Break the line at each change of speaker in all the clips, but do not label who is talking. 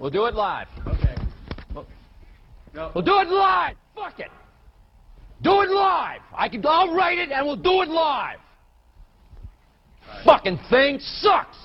We'll do it live.
Okay. No.
We'll do it live. Fuck it. Do it live. I can. I'll write it, and we'll do it live. Fucking thing sucks.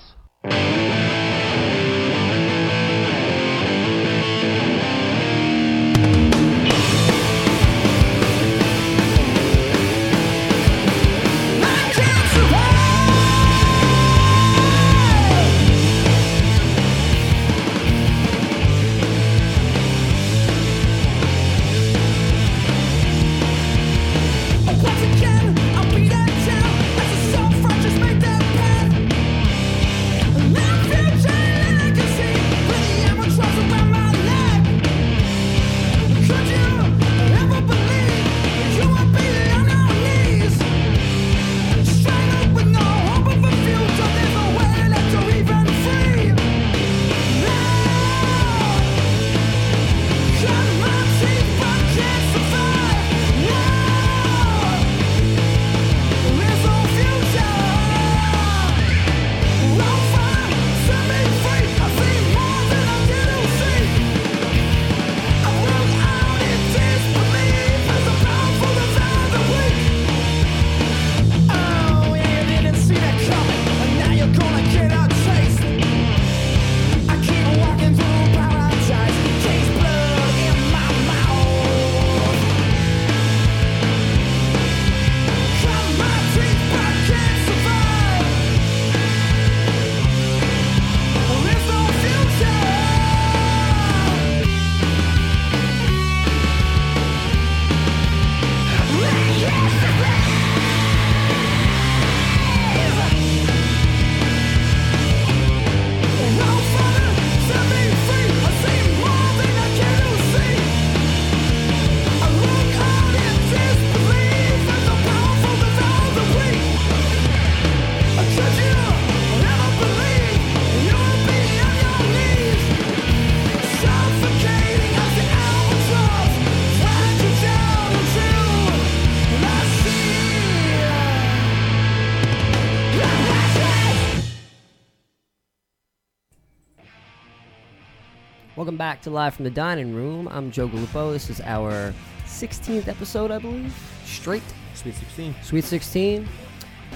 To Live from the Dining Room. I'm Joe Gallupo. This is our 16th episode, I believe. Straight.
Sweet 16.
Sweet 16.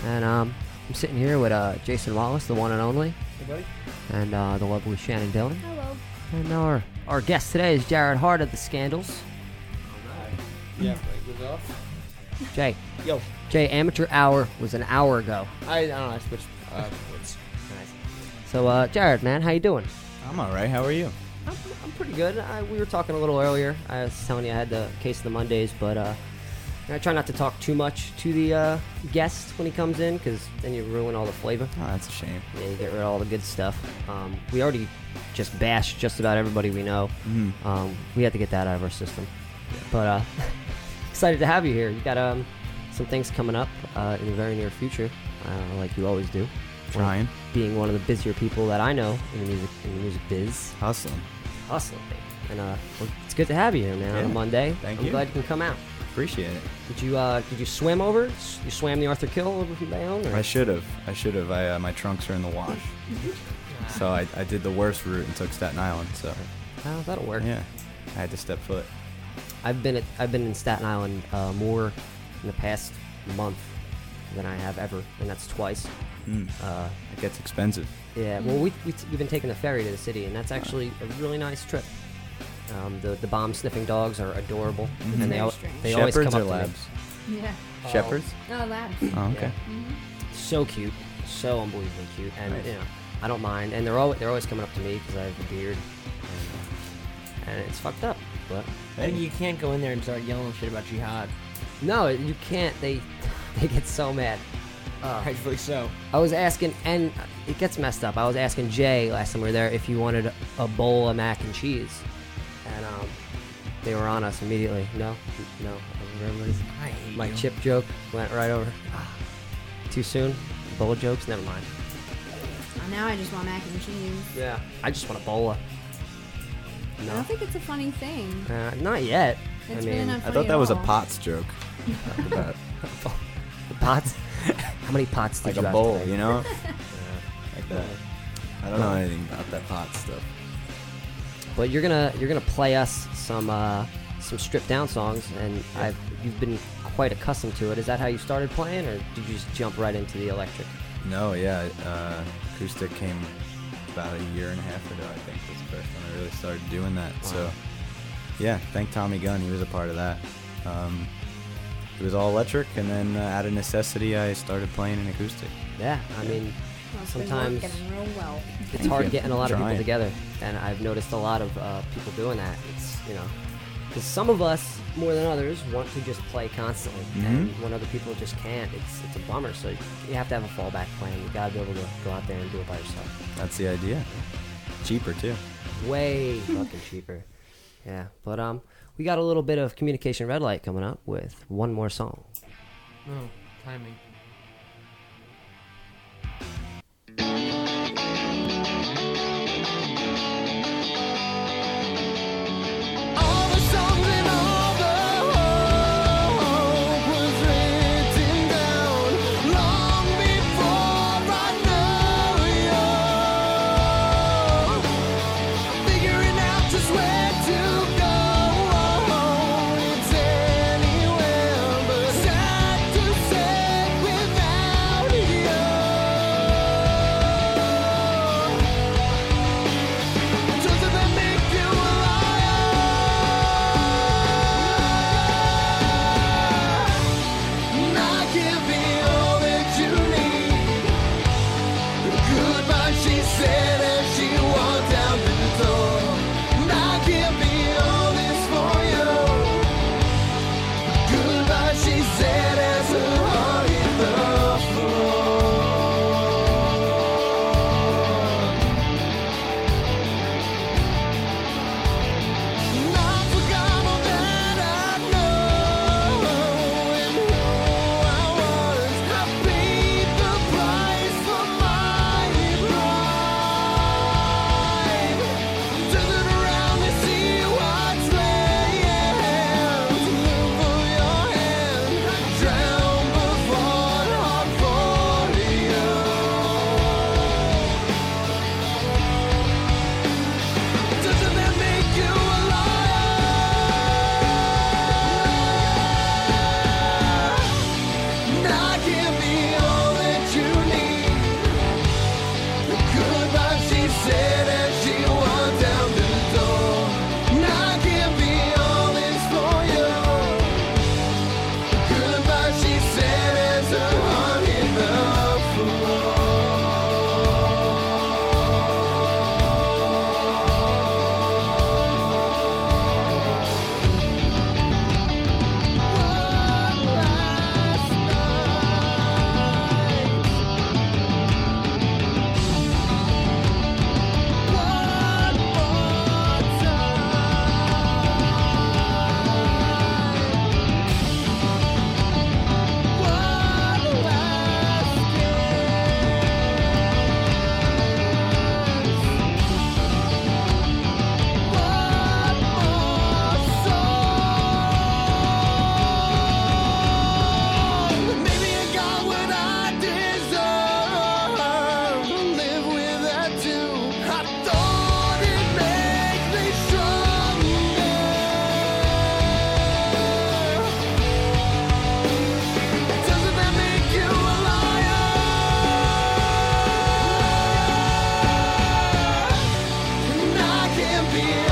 And um, I'm sitting here with uh, Jason Wallace, the one and only,
Hey, buddy.
and uh, the lovely Shannon Dillon.
Hello.
And our, our guest today is Jared Hart of The Scandals. Alright.
Yeah, right, goes off.
Jay.
Yo.
Jay, amateur hour was an hour ago.
I, I don't know, I switched uh, words.
So, uh, Jared, man, how you doing?
I'm all right. How are you?
I'm, I'm pretty good. I, we were talking a little earlier. I was telling you I had the case of the Mondays, but uh, I try not to talk too much to the uh, guest when he comes in, because then you ruin all the flavor.
Oh, that's a shame.
Yeah, you get rid of all the good stuff. Um, we already just bashed just about everybody we know.
Mhm.
Um, we had to get that out of our system. But uh, excited to have you here. You got um, some things coming up uh, in the very near future, uh, like you always do.
Trying,
Being one of the busier people that I know in the music in the music biz,
hustling.
Hustling. And uh, well, it's good to have you here, man. On a Monday.
Thank
I'm
you.
glad you can come out.
Appreciate it.
Did you uh, did you swim over? You swam the Arthur Kill over from Bayonne? Or?
I should have. I should have. I uh, my trunks are in the wash. so I, I did the worst route and took Staten Island. So
Oh, that'll work.
yeah, I had to step foot.
I've been at, I've been in Staten Island uh, more in the past month than I have ever, and that's twice.
Mm.
Uh,
It gets expensive.
yeah, well, we, we we've been taking the ferry to the city, and that's actually a really nice trip. Um, the the bomb sniffing dogs are adorable,
Mhm.
and they
Very
al-
strange.
they always come
Shepherds
up
or
to me.
labs?
Yeah.
Oh,
Shepherds.
No, labs.
Oh, okay.
So cute, so unbelievably cute, and
Nice.
you know I don't mind, and they're always they're always coming up to me because I have a beard, and, uh, and it's fucked up, but
And you can't go in there and start yelling shit about jihad.
no, you can't. They they get so mad. Uh,
Rightfully so.
I was asking, and it gets messed up. I was asking Jay last time we were there if you wanted a bowl of mac and cheese, and um, they were on us immediately. No, no. Everybody's-
I hate
My
you.
chip joke went right over. Too soon. Bowl jokes, never mind.
Oh, now I just want mac and cheese.
Yeah, I just want a bowl. of-
I don't think it's a funny thing.
uh, not yet.
It's
I
really
mean,
not
I thought that was a
all.
pots joke. About,
the pots. How many pots did
like
you
a
have
bowl,
today?
you know?
Yeah.
Like that. I don't know anything about that pot stuff.
but you're gonna you're gonna play us some uh, some stripped down songs, and I've you've been quite accustomed to it. Is that how you started playing, or did you just jump right into the electric?
No, yeah, uh, acoustic came about a year and a half ago. I think was the first when I really started doing that. So, yeah, thank Tommy Gunn. He was a part of that. Um, it was all electric, and then uh, out of necessity, I started playing an acoustic.
Yeah, I mean,
Well,
Sometimes-
well.
it's hard
you.
getting a lot of people together, and I've noticed a lot of uh, people doing that. It's you know, because some of us more than others want to just play constantly, and
Mhm.
when other people just can't, it's it's a bummer. So you have to have a fallback plan. You gotta be able to go out there and do it by yourself.
That's the idea. Cheaper too.
Way fucking cheaper. Yeah, but um, we got a little bit of communication red light coming up with one more song.
No timing.
Can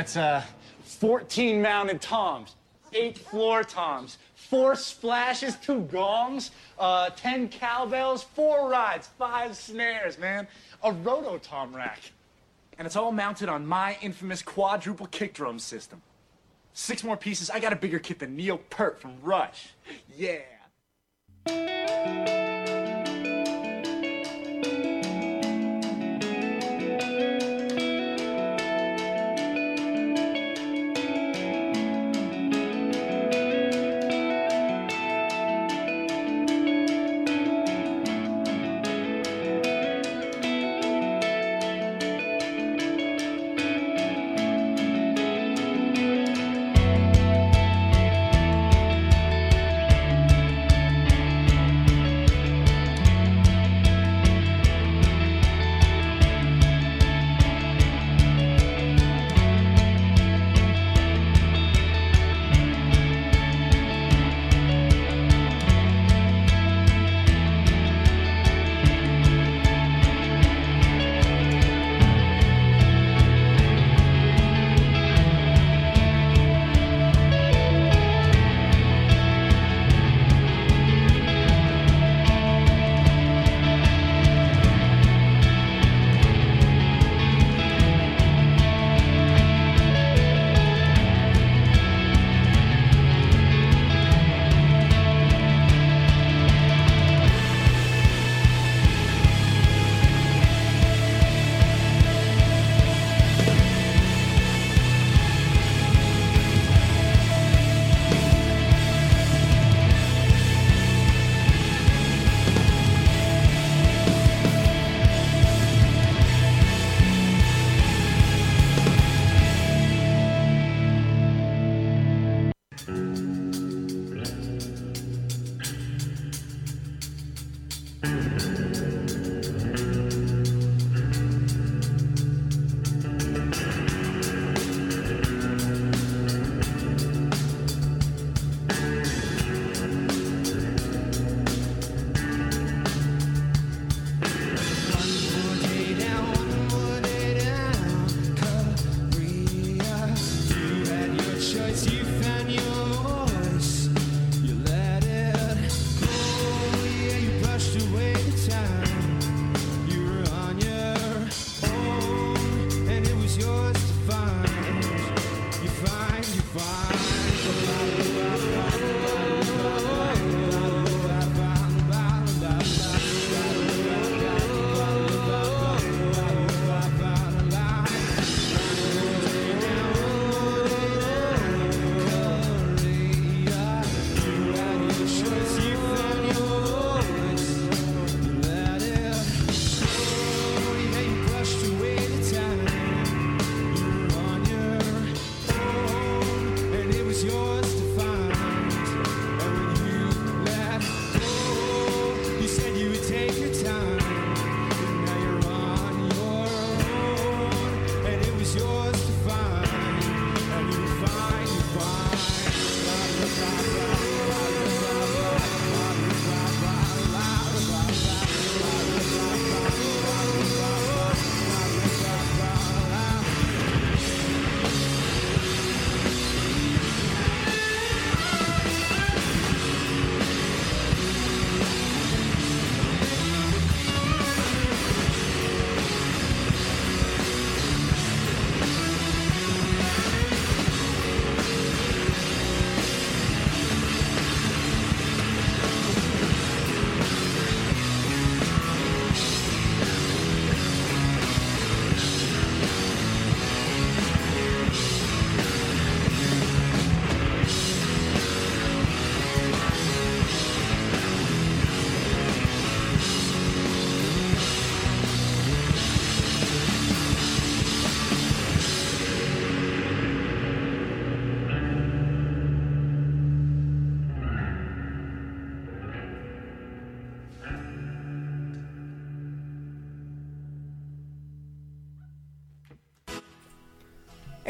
That's uh, 14 mounted toms, eight floor toms, four splashes, two gongs, uh, 10 cowbells, four rides, five snares, man. A roto tom rack.
and it's all mounted on my infamous quadruple kick drum system. Six more pieces. I got a bigger kit than Neil Peart from Rush. Yeah.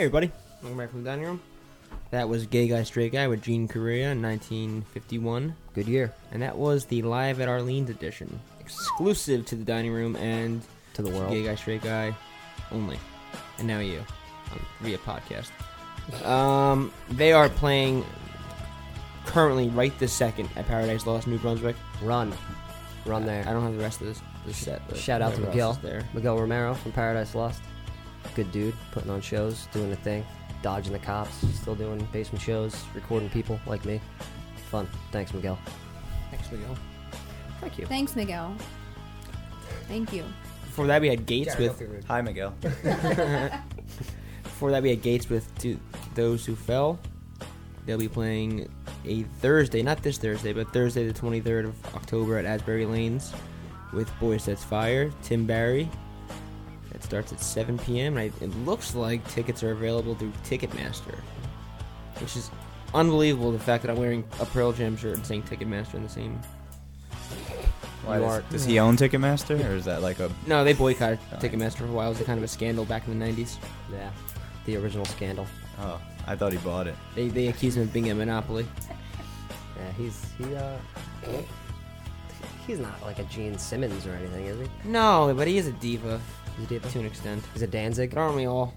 Hey everybody, welcome back from the dining room. That was Gay Guy Straight Guy with Gene Correa in 1951,
Good year
and that was the Live at Arlene's edition, exclusive to the dining room and
to the world.
Gay Guy Straight Guy only, and now you on, via podcast. Um, they are playing currently right this second at Paradise Lost, New Brunswick.
Run, run there.
I don't have the rest of this, this set. but
Shout out to
else
Miguel.
is there.
Miguel Romero from Paradise Lost. Good dude, putting on shows, doing the thing, dodging the cops, still doing basement shows, recording people like me. Fun. Thanks, Miguel.
Thanks, Miguel.
Thank you.
Thanks, Miguel. Thank you.
Before that, we had Gates
Jared,
with.
don't be rude.
Hi, Miguel.
Before that, we had Gates with to Those Who Fell. They'll be playing a Thursday, not this Thursday, but Thursday the 23rd of October at Asbury Lanes with Boysetsfire, Tim Barry. That starts at 7 p.m. And I, it looks like tickets are available through Ticketmaster, which is unbelievable. The fact that I'm wearing a Pearl Jam shirt and saying Ticketmaster in the same.
Why
You
does,
are-
does he own Ticketmaster, or is that like a?
No, they boycotted Ticketmaster for a while. It was a kind of a scandal back in the 90s.
Yeah. The original scandal.
Oh, I thought he bought it.
They, they accused him of being a monopoly.
Yeah, he's he uh he's not like a Gene Simmons or anything, is he?
No, but he is a diva
He's a
to an extent.
Is it Danzig.
Aren't we all?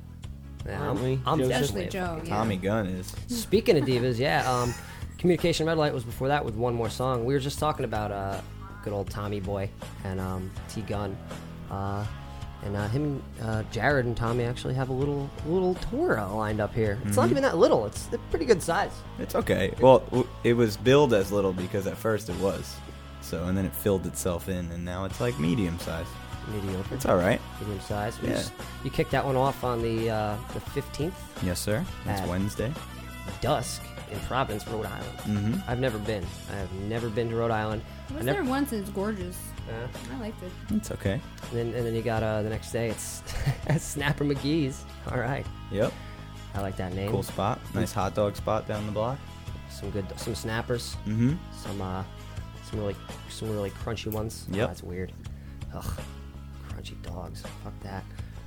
Yeah,
aren't we?
I'm
Joseph?
definitely
Especially Joe. Yeah.
Tommy Gunn is.
Speaking of divas, yeah, um, Communication Red Light was before that with one more song. We were just talking about uh, good old Tommy Boy and um, T Gun, uh, and uh, him, and, uh, Jared, and Tommy actually have a little little tour lined up here. It's not even that little; it's a pretty good size.
It's okay. Well, it was billed as little because at first it was. So, and then it filled itself in, and now it's like medium size.
Mediocre,
It's all right.
medium size. We
Yeah.
just- you kicked that one off on the uh, the fifteenth,
Yes, sir. It's
Uh,
Wednesday.
dusk in Providence, Rhode Island.
Mm-hmm.
I've never been. I have never been to Rhode Island.
I
I
was
never-
there once and it's gorgeous.
Uh,
I liked it.
It's okay.
And then, and then you got uh, the next day. It's Snapper McGee's. All right,
Yep.
I like that name.
Cool spot. Nice hot dog spot down the block.
Some good, some snappers.
Mm-hmm.
Some uh, some really, some really crunchy ones. Oh,
Yep.
that's weird. Ugh, crunchy dogs. Fuck that.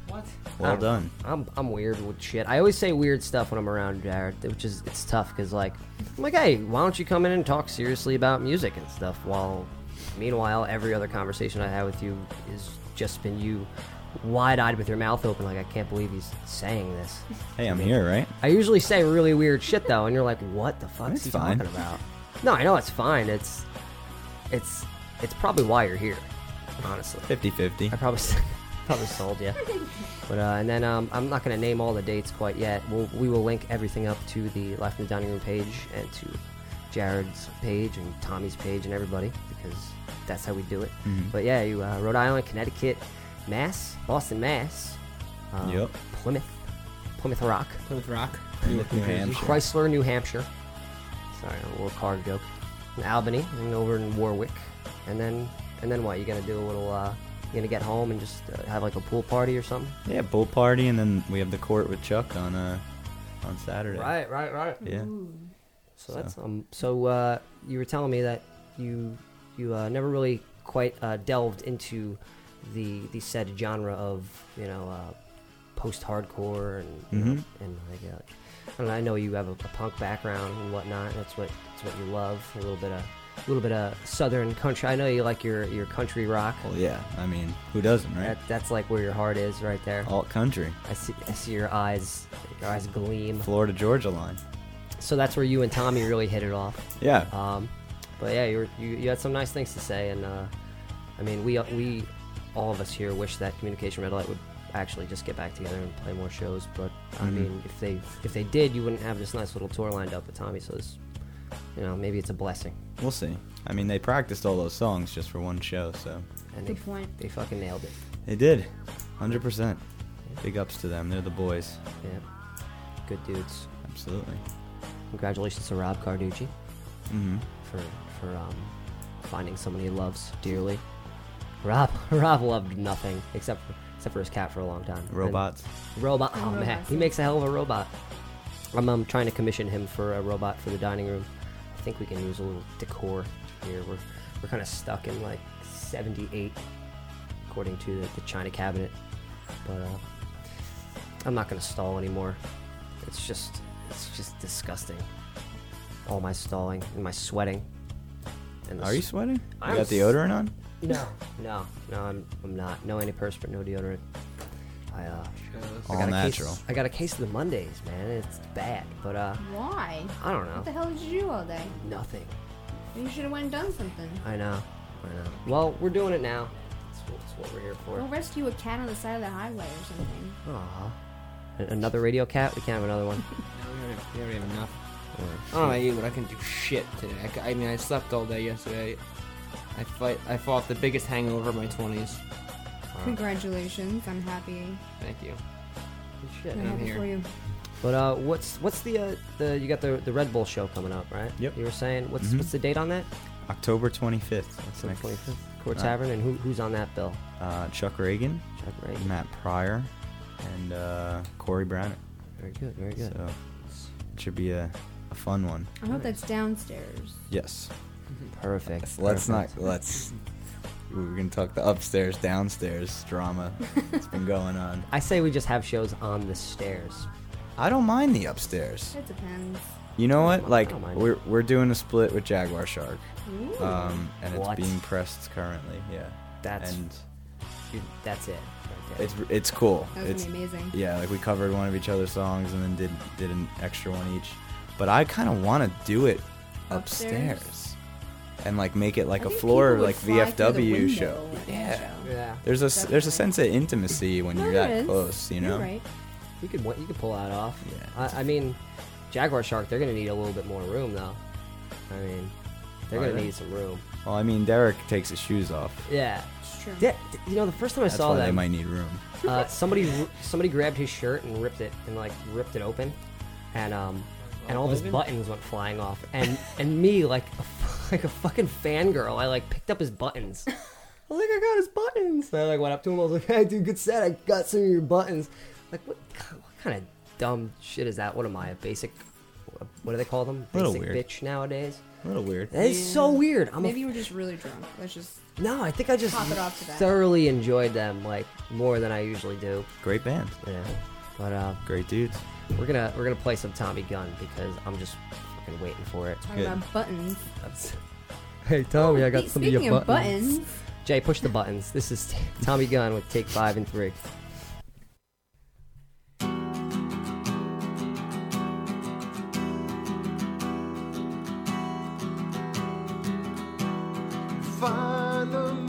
What?
I
Well
don't-
done.
I'm I'm weird with shit. I always say weird stuff when I'm around Jared, which is it's tough because like I'm like, hey, why don't you come in and talk seriously about music and stuff? While meanwhile, every other conversation I have with you is just been you wide-eyed with your mouth open, like I can't believe he's saying this.
Hey, I'm here, right?
I usually say really weird shit though, and you're like, what the fuck is he
fine.
talking about? No, I know it's fine. It's it's it's probably why you're here, honestly.
50-50.
I probably probably sold you. But uh, and then um, I'm not gonna name all the dates quite yet. We'll, we will link everything up to the Life in the Dining Room page and to Jared's page and Tommy's page and everybody because that's how we do it.
Mhm.
But yeah, you uh, Rhode Island, Connecticut, Mass, Boston, Mass, um,
Yep.
Plymouth, Plymouth Rock,
Plymouth Rock.
Plymouth, New Hampshire.
Chrysler, New Hampshire. Sorry, a little car joke. In Albany and over in Warwick, and then and then what? You gonna do a little? uh You gonna get home and just uh, have like a pool party or something?
Yeah, bull party, and then we have the court with Chuck on uh on Saturday.
right, right. Right.
Yeah.
So that's um. So uh, you were telling me that you you uh, never really quite uh, delved into the the said genre of you know uh, post hardcore and you know,
Mhm.
and like uh, I don't know. I know you have a, a punk background and whatnot. That's what that's what you love. A little bit of a little bit of southern country. I know you like your your country rock.
Well, yeah. I mean, who doesn't, right?
That, that's like where your heart is, right there.
Alt country,
I see I see your eyes your eyes gleam.
Florida Georgia line.
So that's where you and Tommy really hit it off.
Yeah.
Um, but yeah, you, were, you you had some nice things to say, and uh, I mean, we we all of us here wish that Communication Red Light would actually just get back together and play more shows. But I
Mhm.
mean, if they if they did, you wouldn't have this nice little tour lined up with Tommy. So it's, you know, maybe it's a blessing.
We'll see. I mean, they practiced all those songs just for one show, so
And
Good
they
point.
they fucking nailed it.
they did. 100%. Big ups to them. They're the boys.
Yeah, good dudes.
Absolutely.
Congratulations to Rob Carducci
Mm-hmm.
for for um, finding someone he loves dearly. Rob Rob loved nothing except for except for his cat for a long time. And-
Robots.
Robot.
And
Oh man, he makes a hell of a robot. I'm um, trying to commission him for a robot for the dining room. I think we can use a little decor here. We're we're kind of stuck in like 78, according to the, the China cabinet. But uh, I'm not gonna stall anymore. It's just it's just disgusting. All my stalling and my sweating. And
Are you sweating? You
I'm
got deodorant on?
No, no, no. I'm I'm not. No antiperspirant, no deodorant. I uh. I
All
got a
natural.
Case, I got a case of the Mondays, man. It's bad, but uh,
Why?
I don't know.
What the
know.
hell did you do all day?
Nothing.
You should have went and done something.
I know. I know. Well, we're doing it now. It's what, that's what we're here for.
We'll rescue a cat on the side of the highway or something.
Aw. A- Another radio cat? We can't have another one.
No, we already, we already have enough. I don't know about you, but I can do shit today. I, I mean, I slept all day yesterday. I fight. I fought the biggest hangover of my twenties.
Congratulations. I'm happy.
Thank you.
Good shit.
I'm
I'm
happy
here.
for you.
But uh, what's what's the uh, the you got the the Red Bull show coming up, right?
Yep.
You were saying what's
Mhm.
what's the date on that?
October 25th. That's
So
next.
25th. Court
uh,
Tavern, and who who's on that bill?
Uh, Chuck Ragan,
Chuck Ragan.
Matt Pryor, and uh, Corey Brown.
Very good. Very good.
So it should be a, a fun one.
I hope that's downstairs.
Yes.
Perfect.
Let's not.
perfect.
Let's. We're gonna talk the upstairs, downstairs drama that's been going on.
I say we just have shows on the stairs.
I don't mind the upstairs.
It depends.
You know what? Like
don't mind.
we're we're doing a split with Jaguar Shark,
Ooh.
um, and it's
What?
being pressed currently. Yeah.
That's
and
dude, that's it. Right there.
it's it's cool.
that was
It's
gonna be amazing.
yeah, like we covered one of each other's songs and then did did an extra one each. But I kind of want to do it
Upstairs?
upstairs. And like make it like
I
a floor like
fly through the
VFW show. Yeah.
show.
yeah.
There's a s- there's a sense of intimacy when you're
there
that
is.
close, you know.
You're right.
You could you could pull that off.
Yeah.
I, I mean, Jaguar Shark. They're gonna need a little bit more room though. I mean, they're
Are
gonna
they?
need some room.
Well, I mean, Derek takes his shoes off.
Yeah.
It's true.
Yeah, you know, the first time I
That's
saw
why they might need room.
uh, somebody somebody grabbed his shirt and ripped it and like ripped it open, and um and all of his buttons went flying off, and and me like a, f- like a fucking fangirl, I like picked up his buttons. I was like, I got his buttons. And I like went up to him. I was like, Hey, dude, good set. I got some of your buttons. Like, what, what kind of dumb shit is that? What am I, a basic? What do they call them?
Little
Basic
weird.
bitch nowadays.
A little weird.
That is so weird. I'm a
Maybe you were just really drunk. Let's just.
no, I think I just
Top it off to that.
thoroughly enjoyed them like more than I usually do.
Great band.
Yeah, but uh,
Great dudes.
We're gonna we're gonna play some Tommy Gunn because I'm just fucking waiting for it.
Talking
Good.
about buttons.
That's... Hey Tommy, oh, I got
Spe-
some of
Speaking
your
of
buttons.
buttons,
Jay, push the buttons. This is Tommy Gunn with take five and three.
Find the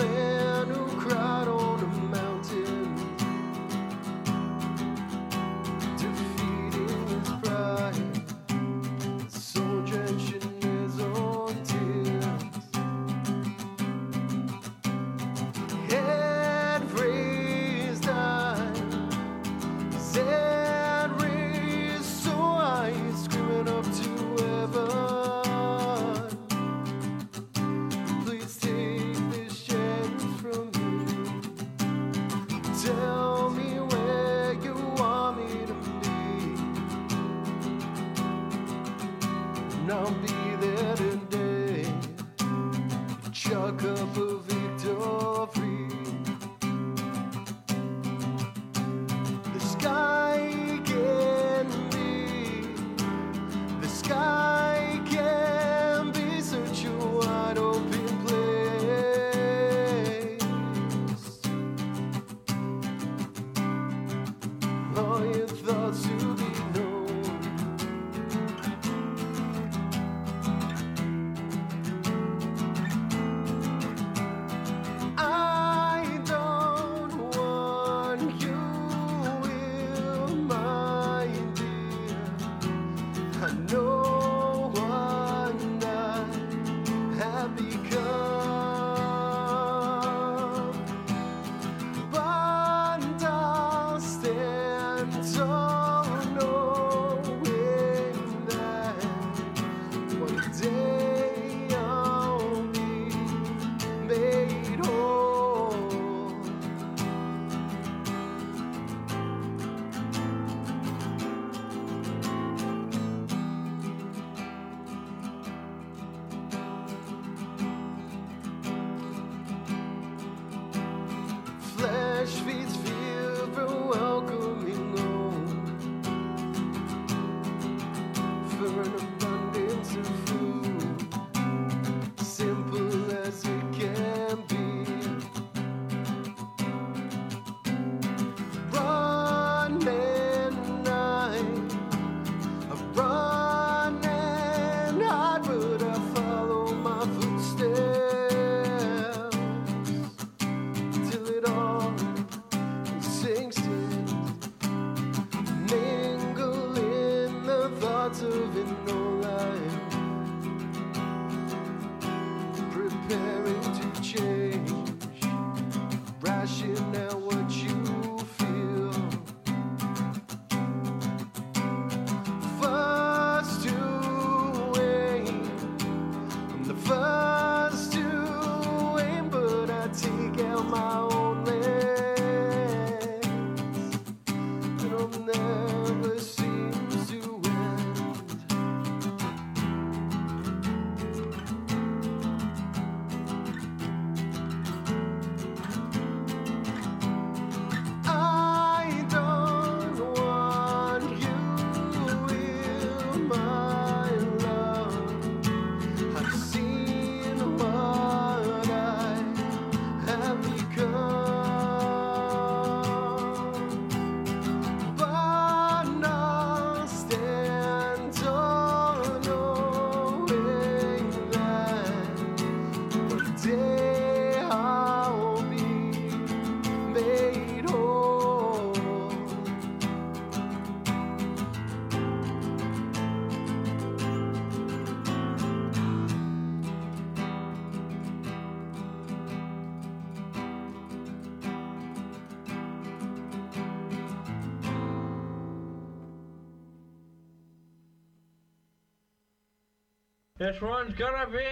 This
one's gonna be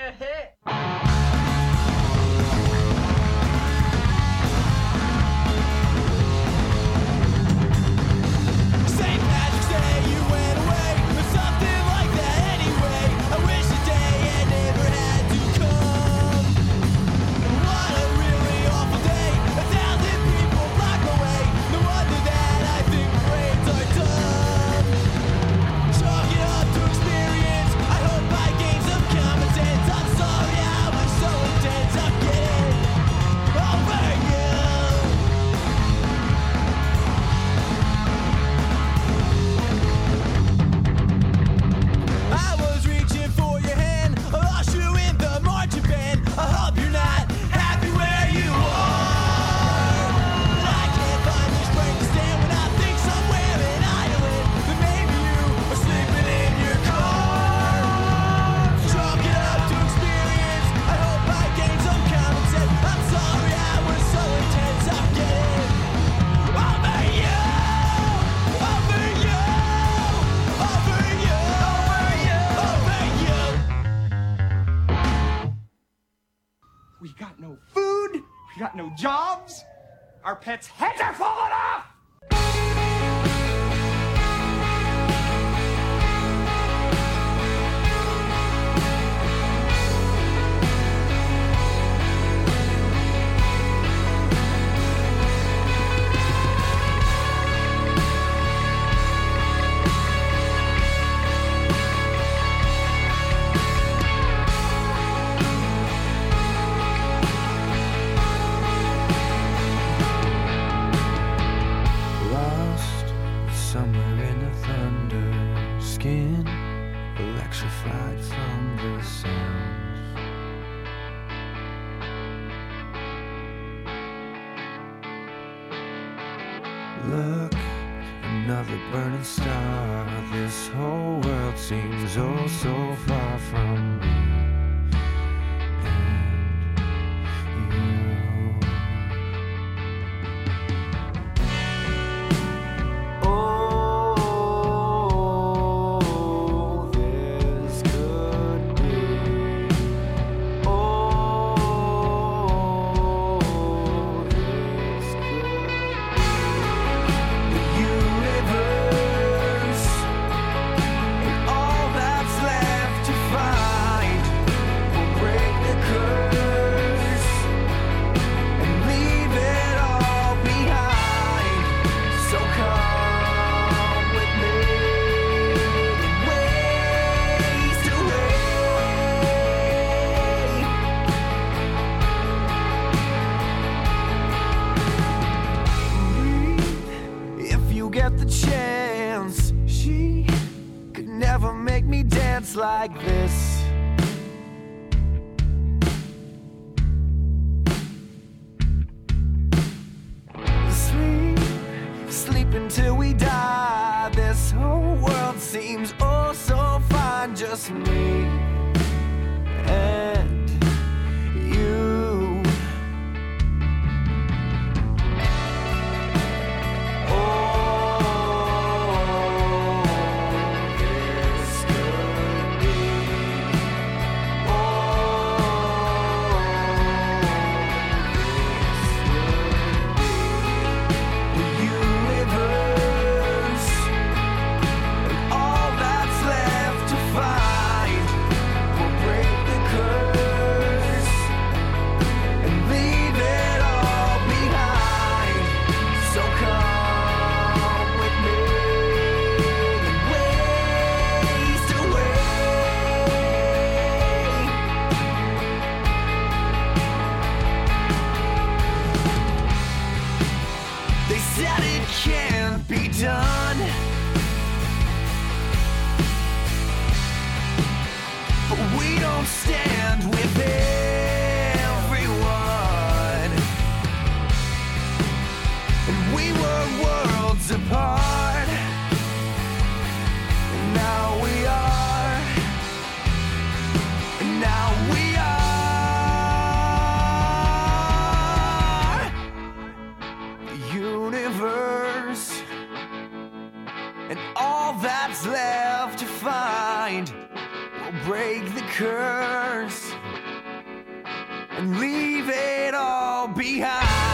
all that's left to find.
Will break the curse and leave it all behind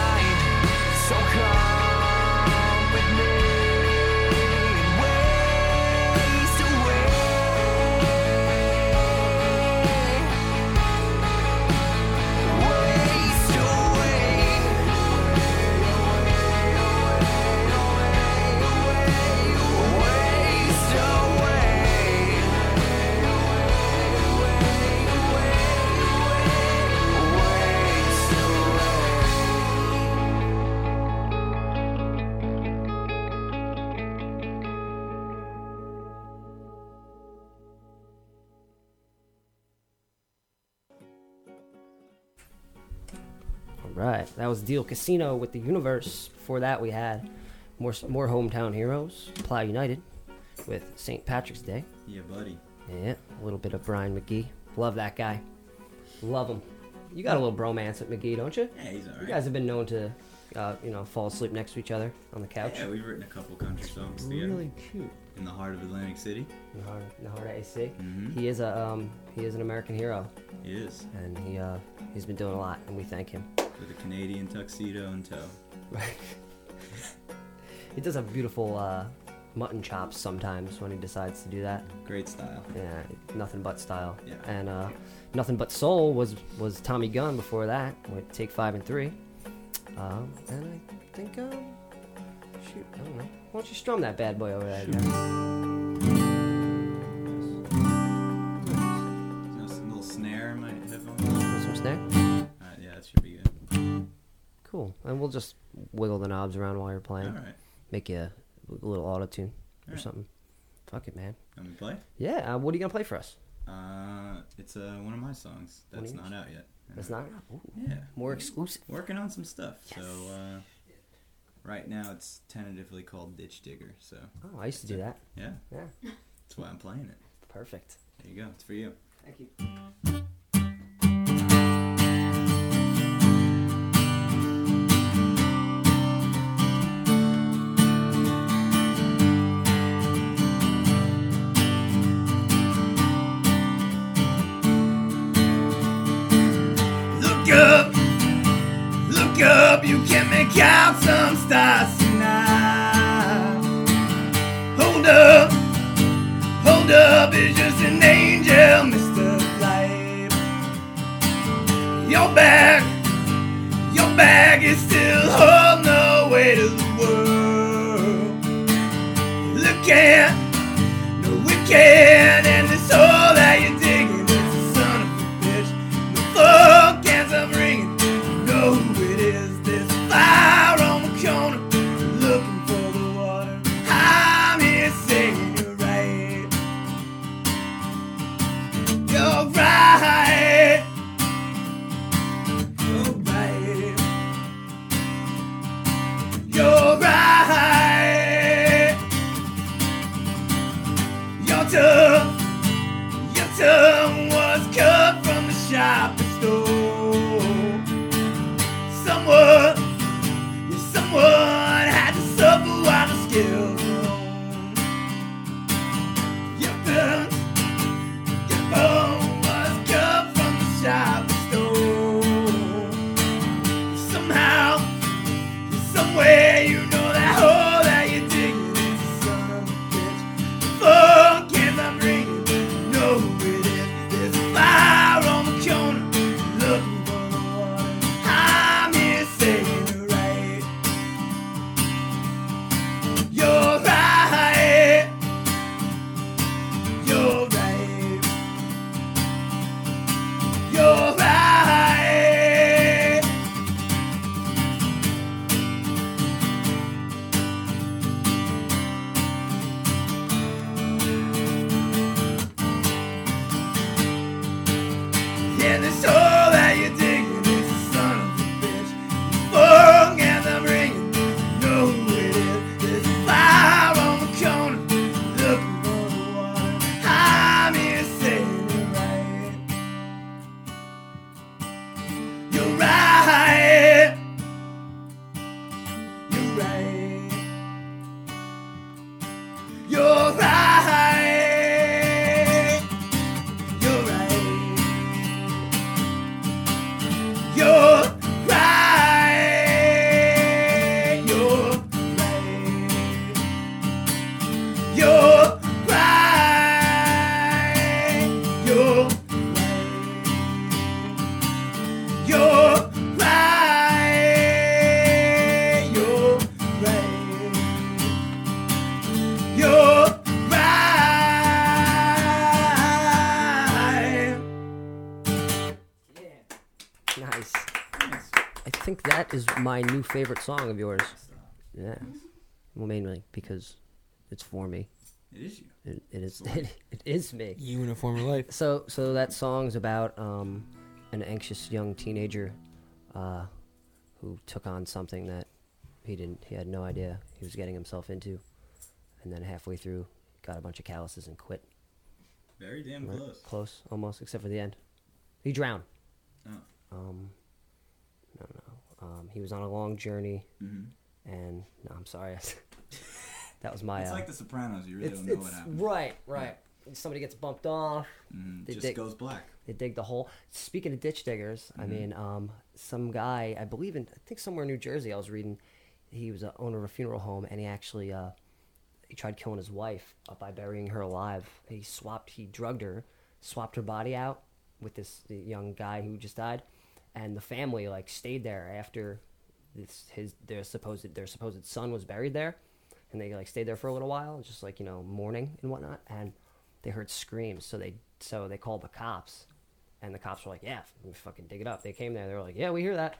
right, that was Deal Casino with the Universe. Before that, we had more more hometown heroes. Plow United with St. Patrick's Day.
Yeah, buddy.
Yeah, a little bit of Brian McGee. Love that guy. Love him. You got a little bromance with McGee, don't you?
Yeah, he's alright.
You guys have been known to, uh, you know, fall asleep next to each other on the couch.
Yeah, we've written a couple country songs together.
Really cute.
In the heart of Atlantic City.
In the heart, in the heart of AC.
Mhm.
He is a um, he is an American hero,
He is.
and he uh, he's been doing a lot, and we thank him.
With a Canadian tuxedo in tow.
Right. he does have beautiful uh, mutton chops sometimes when he decides to do that.
Great style.
Yeah, nothing but style.
Yeah.
And uh, nothing but soul was was Tommy Gunn before that with Take Five and Three. Um, and I think um, shoot, I don't know. Why don't you strum that bad boy over there? Jerry?
Just a little snare in my headphones.
Some snare?
Alright, yeah, that should be good.
Cool. And we'll just wiggle the knobs around while you're playing.
Alright.
Make you a, a little auto tune or
Alright.
something. Fuck it, man.
Let me play?
Yeah. Uh, what are you gonna play for us?
Uh, it's uh, one of my songs that's not out yet.
That's not Ooh,
Yeah.
more exclusive.
Working on some stuff. Yes. So, uh, right now it's tentatively called Ditch Digger. So,
Oh, I used to do that.
yeah,
Yeah.
that's why I'm playing it.
Perfect.
There you go. It's for you.
Thank you.
Out some stars tonight. Hold up, hold up, it's just an angel, Mr. Life. Your back, your back is still holding the weight of the world. Look at, no, we can,
my new favorite song of yours. Yeah. Well, mainly because it's for me.
It is you.
It, it is. It, it is me.
You in a former life.
So, so that song's about um, an anxious young teenager uh, who took on something that he didn't. He had no idea he was getting himself into, and then halfway through, got a bunch of calluses and quit.
Very damn
Right?
close.
Close, almost, except for the end. He drowned.
Oh.
Um, no, no. Um, he was on a long journey,
Mhm.
and no, I'm sorry. that was my.
It's
uh,
like The Sopranos. You really don't know what happened.
Right, right. Somebody gets bumped off. They
just
dig,
goes black.
They dig the hole. Speaking of ditch diggers, I
Mhm.
mean, um, some guy, I believe in, I think somewhere in New Jersey, I was reading, he was a owner of a funeral home, and he actually, uh, he tried killing his wife uh, by burying her alive. He swapped, he drugged her, swapped her body out with this young guy who just died, and the family like stayed there after this his their supposed their supposed son was buried there, and they like stayed there for a little while, just like you know mourning and whatnot, and they heard screams, so they so they called the cops, and the cops were like, "Yeah, fucking dig it up." They came there, they were like, "Yeah, we hear that."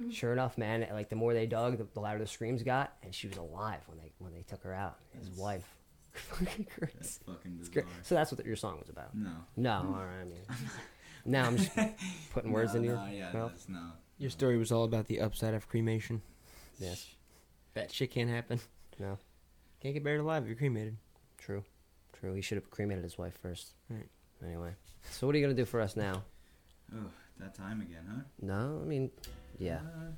Mm-hmm. Sure enough, man, like the more they dug, the, the louder the screams got, and she was alive when they when they took her out. His
That's-
wife. Fucking crazy.
That's fucking bizarre.
So that's what your song was about.
No.
No, all right. I mean, now I'm just putting words
No,
in your
no, yeah,
mouth.
that's no.
Your story was all about the upside of cremation.
Yes.
That shit can't happen.
No.
Can't get buried alive if you're cremated.
True. True. He should have cremated his wife first.
Right.
Anyway, so what are you gonna do for us now?
Oh, that time again, huh?
No, I mean, yeah.
Uh,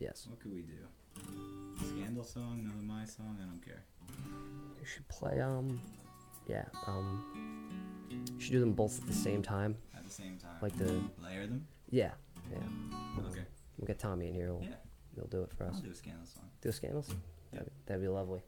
Yes.
What could we do? Scandal song, another my song. I don't care.
You should play. Um, yeah. Um, you should do them both at the same time.
The same time.
Like the.
Layer them.
Yeah. Yeah.
Okay.
We'll get Tommy in here. He'll,
Yeah.
he'll do it for us.
I'll do a scandal song.
Do a scandals. That'd, that'd be lovely.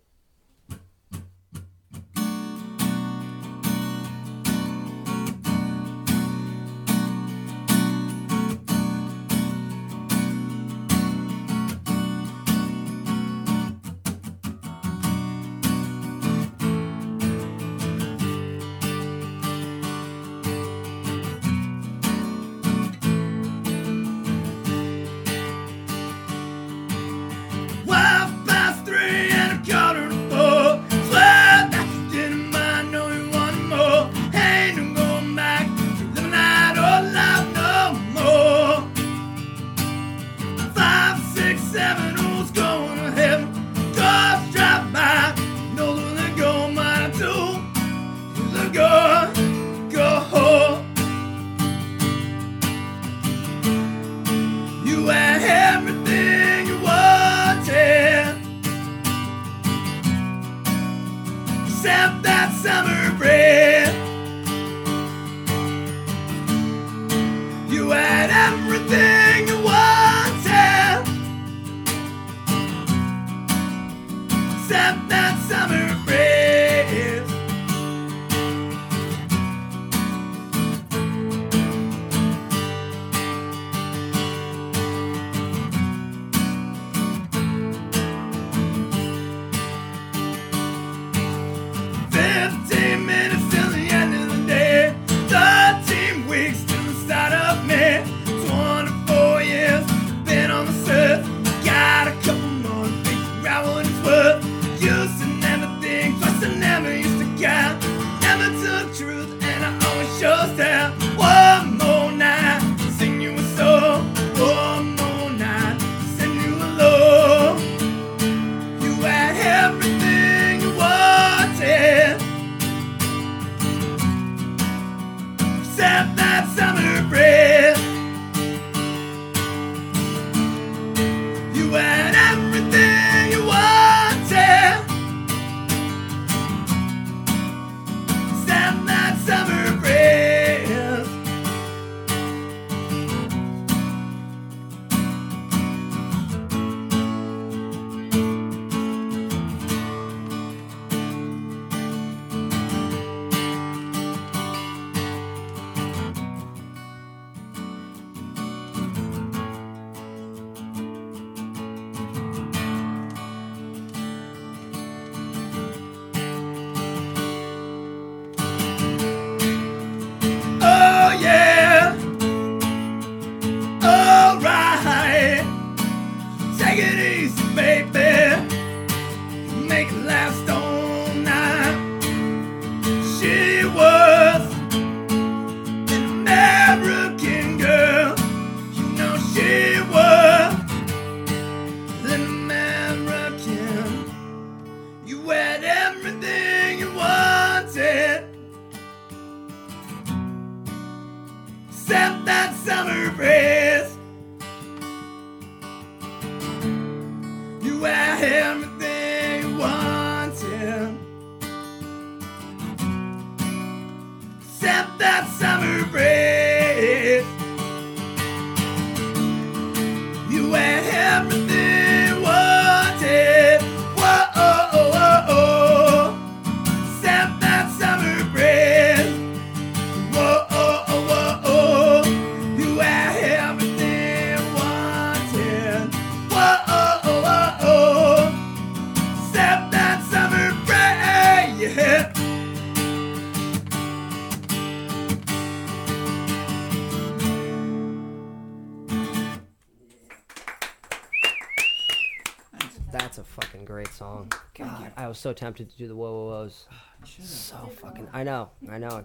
Was so tempted to do the whoa whoa whoas. Ah, so fucking. I know, I know.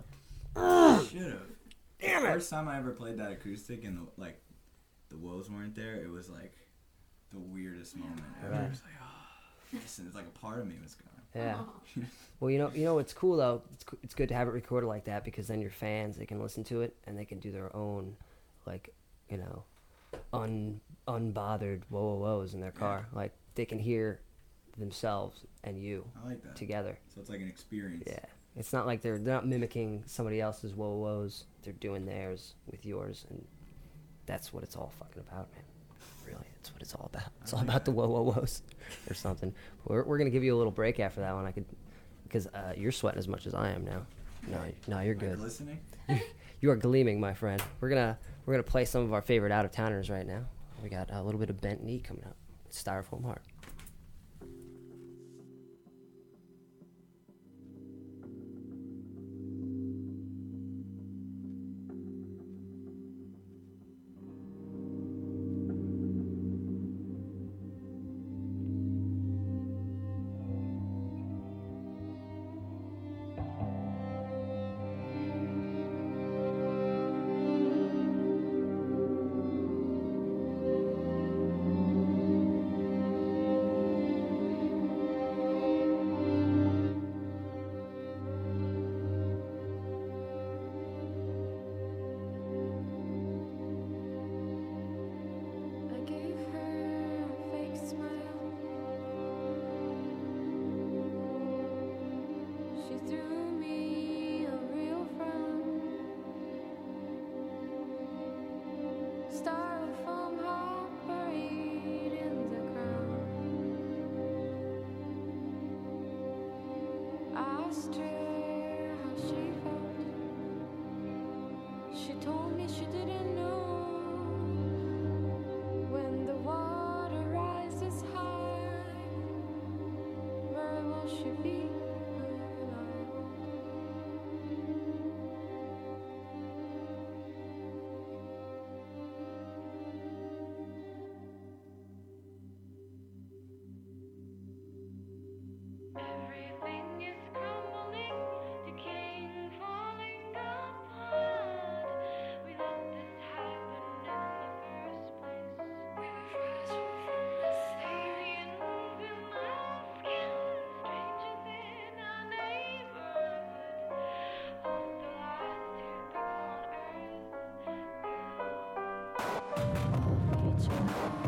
Should have.
Damn it.
First time I ever played that acoustic and the, like the woes weren't there, it was like the weirdest moment ever.
Right.
It was like, oh, this is like a part of me was gone.
Yeah. Well, you know, you know what's cool though. It's co- it's good to have it recorded like that because then your fans they can listen to it and they can do their own, like, you know, un unbothered whoa whoa whoas in their car. Like they can hear themselves and you
I like that.
together.
So it's like an experience.
Yeah. It's not like they're they're not mimicking somebody else's whoa whoas. They're doing theirs with yours, and that's what it's all fucking about, man. Really, that's what it's all about. It's all about the whoa whoa whoas or something. We're we're gonna give you a little break after that one. I could, because uh, you're sweating as much as I am now. No, no, you're good.
Listening.
You are gleaming, my friend. We're gonna we're gonna play some of our favorite out of towners right now. We got a little bit of bent knee coming up. Styrofoam heart.
People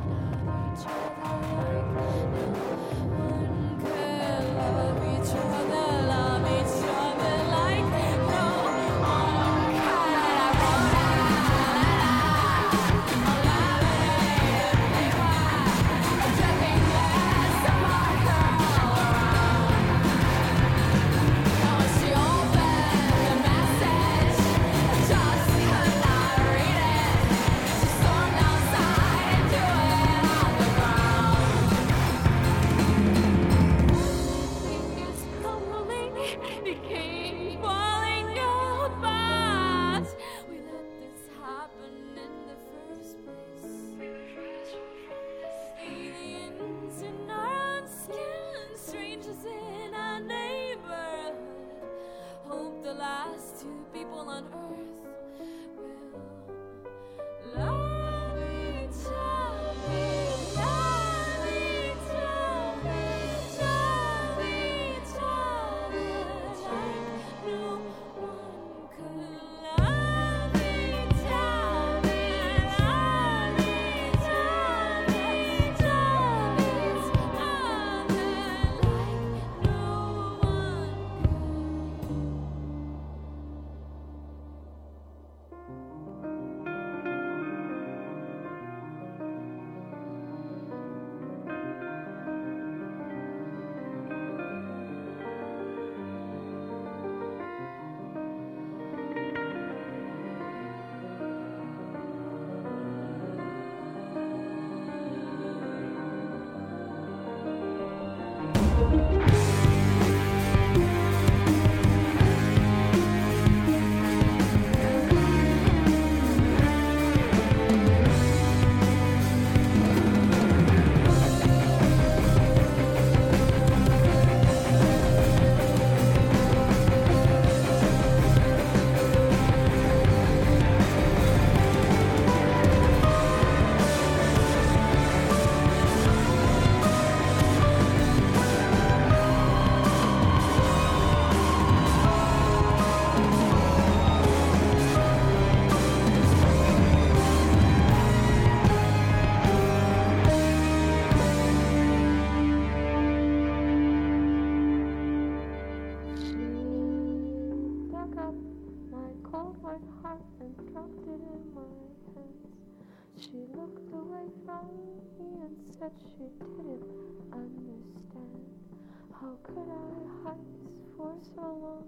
How could I hide this for so long?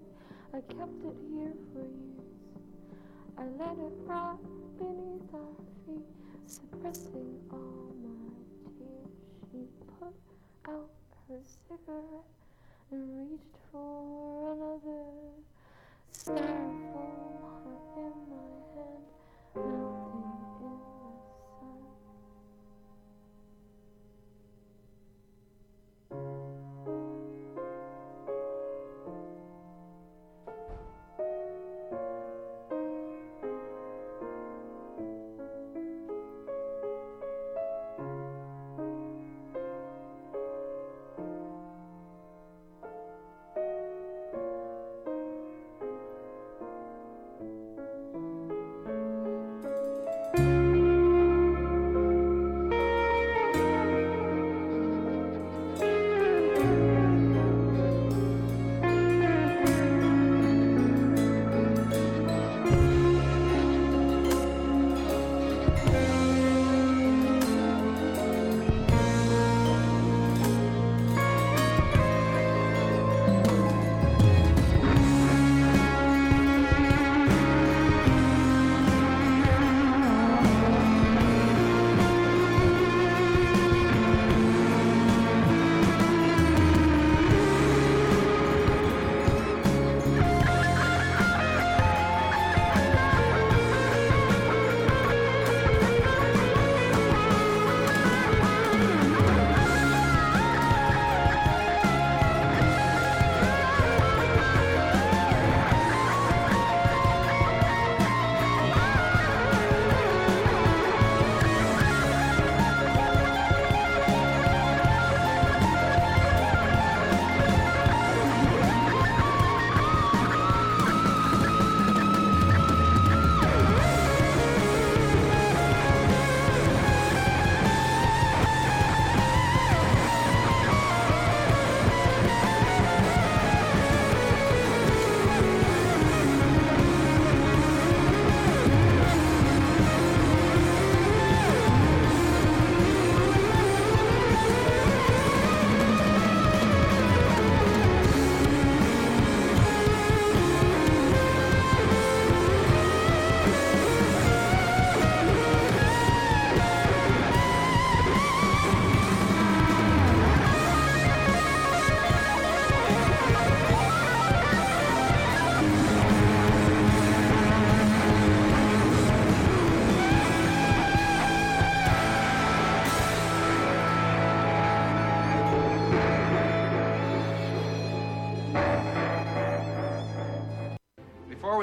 I kept it here for years. I let it rot beneath our feet, suppressing all my tears. She put out her cigarette and reached for another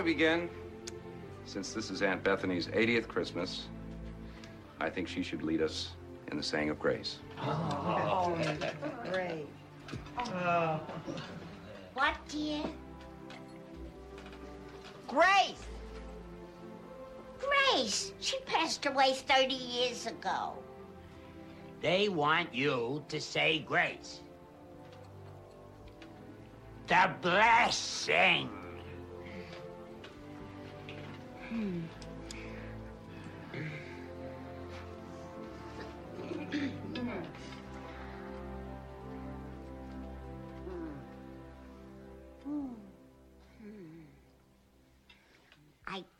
Before we begin, since this is Aunt Bethany's 80th Christmas, I think she should lead us in the saying of grace.
Oh, great.
What, dear? Grace! Grace! She passed away 30 years ago.
They want you to say grace. The blessing.
I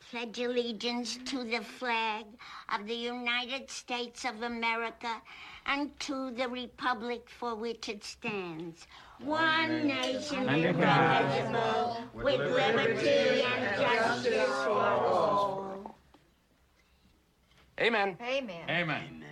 pledge allegiance to the flag of the United States of America and to the republic for which it stands. One nation indivisible, with liberty and justice for all.
Amen.
Amen.
Amen.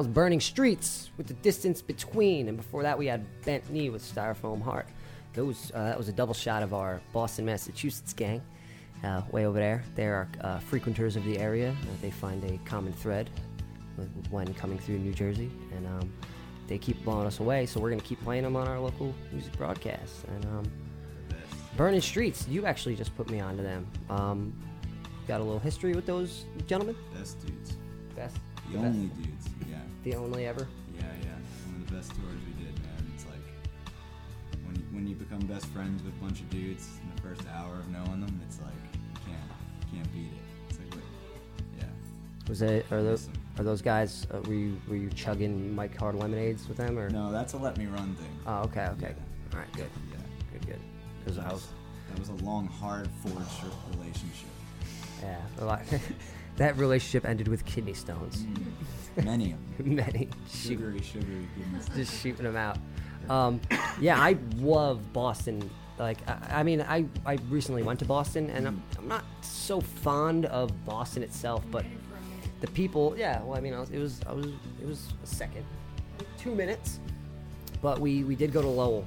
Was Burning Streets with the distance between, and before that we had Bent Knee with Styrofoam Heart. Those uh, that was a double shot of our Boston, Massachusetts gang, uh, way over there. They are uh, frequenters of the area. Uh, they find a common thread when coming through New Jersey, and um, they keep blowing us away. So we're gonna keep playing them on our local music broadcasts. And um, Burning Streets, you actually just put me onto them. Um, got a little history with those gentlemen.
Best dudes.
Best.
The
best-
only dudes. Yeah.
The only ever.
Yeah, yeah. One of the best tours we did, man. It's like when you, when you become best friends with a bunch of dudes in the first hour of knowing them, it's like you can't you can't beat it. It's like yeah.
Was it are those are those guys? Uh, were you were you chugging Mike Hard lemonades with them or?
No, that's a let me run thing.
Oh, okay, okay. All right, good.
Yeah.
Good, good. Because I was.
That was a long, hard forged relationship.
Yeah, a lot. that relationship ended with kidney stones.
Mm. Many of them.
Many.
Sugary, sugary goodness.
Just shooting them out. Um, yeah, I love Boston. Like, I, I mean, I, I recently went to Boston, and I'm, I'm not so fond of Boston itself, but the people. Yeah, well, I mean, I was, it was I was it was a second, two minutes, but we we did go to Lowell,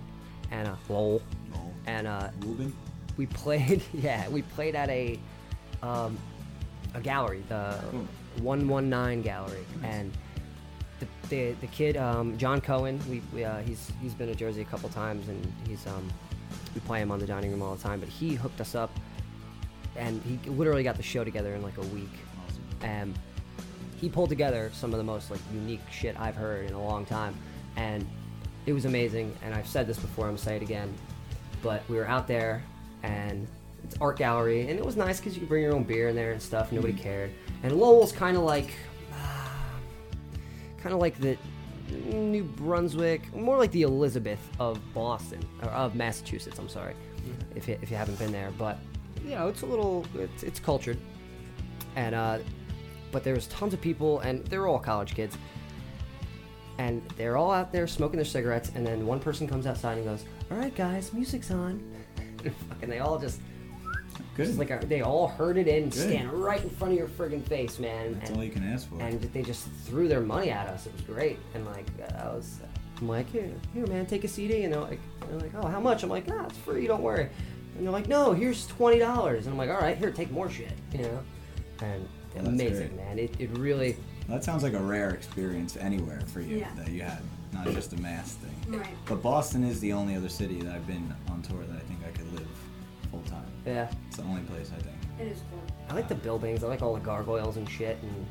and uh, Lowell, and uh, we played. Yeah, we played at a um, a gallery, the 119 gallery, and the, the, the kid um, John Cohen. We, we uh, he's he's been to Jersey a couple times, and he's um, we play him on the dining room all the time. But he hooked us up, and he literally got the show together in like a week, and he pulled together some of the most like unique shit I've heard in a long time, and it was amazing. And I've said this before, I'm gonna say it again, but we were out there, and it's art gallery, and it was nice because you could bring your own beer in there and stuff. Nobody mm-hmm. cared. And Lowell's kind of like ah, kind of like the New Brunswick, more like the Elizabeth of Boston or of Massachusetts. I'm sorry, mm-hmm. if you, if you haven't been there, but you know it's a little it's, it's cultured, and uh, but there's tons of people, and they're all college kids, and they're all out there smoking their cigarettes, and then one person comes outside and goes, "All right, guys, music's on," and they all just.
Good.
Just like a, they all heard it in,
Good.
stand right in front of your friggin' face, man.
That's
and,
all you can ask for.
And they just threw their money at us. It was great. And like I was, I'm like, here, here, man, take a CD. And they're like, they're like, oh, how much? I'm like, nah, it's free. Don't worry. And they're like, no, here's twenty dollars. And I'm like, all right, here, take more shit. You know. And
Well,
amazing,
great.
man. It, it really.
That sounds like a rare experience anywhere for you
Yeah.
that you had, not just a mass thing.
Right.
But Boston is the only other city that I've been on tour that I
Yeah.
It's the only place I think.
It is cool.
I like the buildings. I like all the gargoyles and shit. And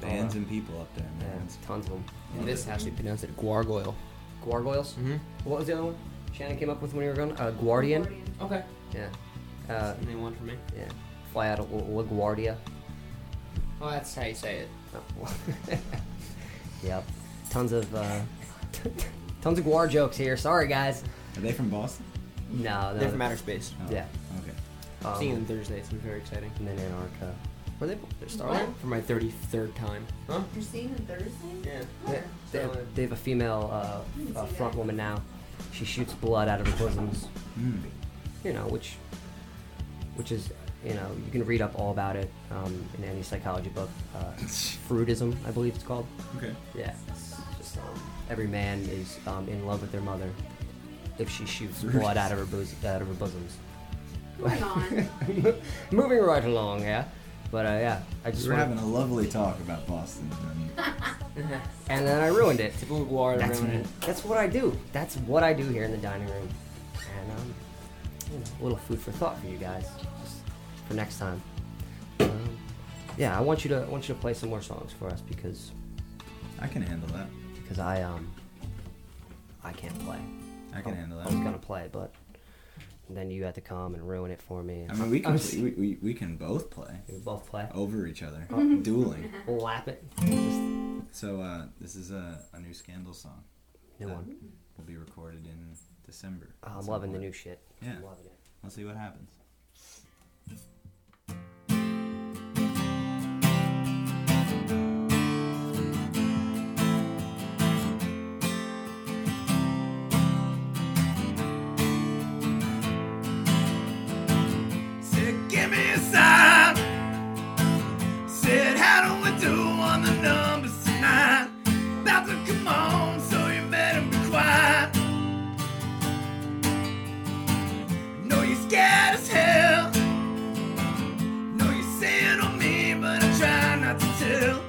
Bands and people up there, man.
Yeah,
It's
tons of them.
In this actually pronounced it Gargoyle.
Gargoyles. Mm-hmm. What was the other one? Shannon came up with when we were going. Uh, Guardian.
Okay.
Yeah. Uh,
They one for me.
Yeah. Fly out of La- LaGuardia.
Oh, that's how you say it.
Yep. Tons of uh, tons of Gwar jokes here. Sorry, guys.
Are they from Boston?
No, no.
They're from outer space.
Oh,
Yeah.
Okay.
Um,
Seeing them Thursday, it's been very exciting.
And then Antarctica. Were they? They're
Starland for my thirty-third time. Huh?
You're seeing them Thursday?
Yeah.
They, they, have, they have a female uh, uh, front woman now. She shoots blood out of her bosoms.
Mm.
You know, which, which is, you know, you can read up all about it um, in any psychology book. Uh, fruitism, I believe it's called.
Okay.
Yeah. It's just um, every man is um, in love with their mother if she shoots blood out of her bos- out of her bosoms.
Moving on.
Moving right along, yeah. But uh, yeah, I just
We're
wanna-
having a lovely talk about Boston. And
and then I ruined it.
Typical Gwar
That's,
ruined it.
that's what I do. That's what I do here in the dining room. And um, you know, a little food for thought for you guys, just for next time. Um, yeah, I want you to I want you to play some more songs for us because
I can handle that.
because I um I can't play.
I can
I-
handle that.
I
that.
was gonna play, but then you had to come and ruin it for me.
I mean, we can
was-
we, we, we can both play.
We both play.
over each other,
Oh.
dueling.
lap it. Just
So uh, this is a, a new Scandal song.
New one.
Will be recorded in December.
Oh, I'm
some
loving the new shit.
Yeah.
I'm loving it.
Let's see what happens.
Why don't we do on the numbers tonight?
Come on, so you better be quiet. Know you're scared as hell. Know you're on me, but I try not
to tell.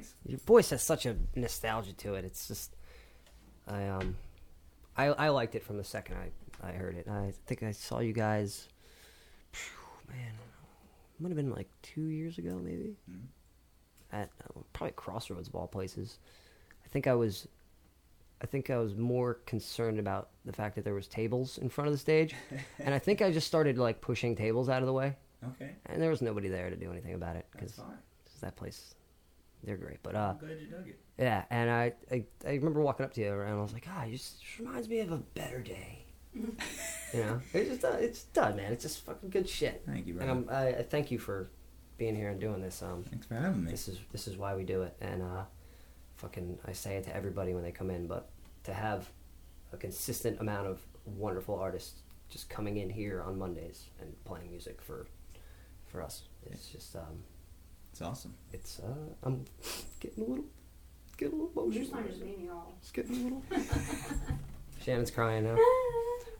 Thanks.
Your voice has such a nostalgia to it. It's just, I um, I I liked it from the second I I heard it. I think I saw you guys. phew, Man, might have been like two years ago, maybe. At uh, probably Crossroads of all places. I think I was. I think I was more concerned about the fact that there was tables in front of the stage, and I think I just started like pushing tables out of the way.
Okay.
And there was nobody there to do anything about it because that place, they're great. But uh,
I'm glad you dug it.
yeah, and I, I I remember walking up to you and I was like, ah, it just reminds me of a better day. you know, it's just uh, it's done, man. It's just fucking good shit.
Thank you,
And I'm, I, I thank you for being here and doing this. Um,
Thanks for having me.
This is this is why we do it, and uh, fucking I say it to everybody when they come in, but to have a consistent amount of wonderful artists just coming in here on Mondays and playing music for for us, it's just um,
It's awesome.
it's uh, I'm getting a little getting a little emotional.
You're not just being y'all.
It's getting a little. Shannon's crying now.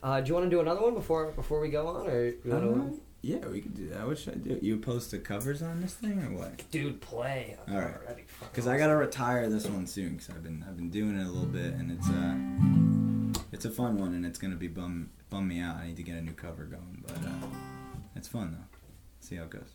Uh, do you want to do another one before before we go on, or you want to?
Um, yeah, we could do that. What should I do? You post the covers on this thing or what?
Dude, play.
All right.
That'd be fucking
Because I gotta retire this one soon. Because I've been I've been doing it a little bit, and it's uh it's a fun one, and it's gonna be bum bum me out. I need to get a new cover going, but uh, it's fun though. See how it goes.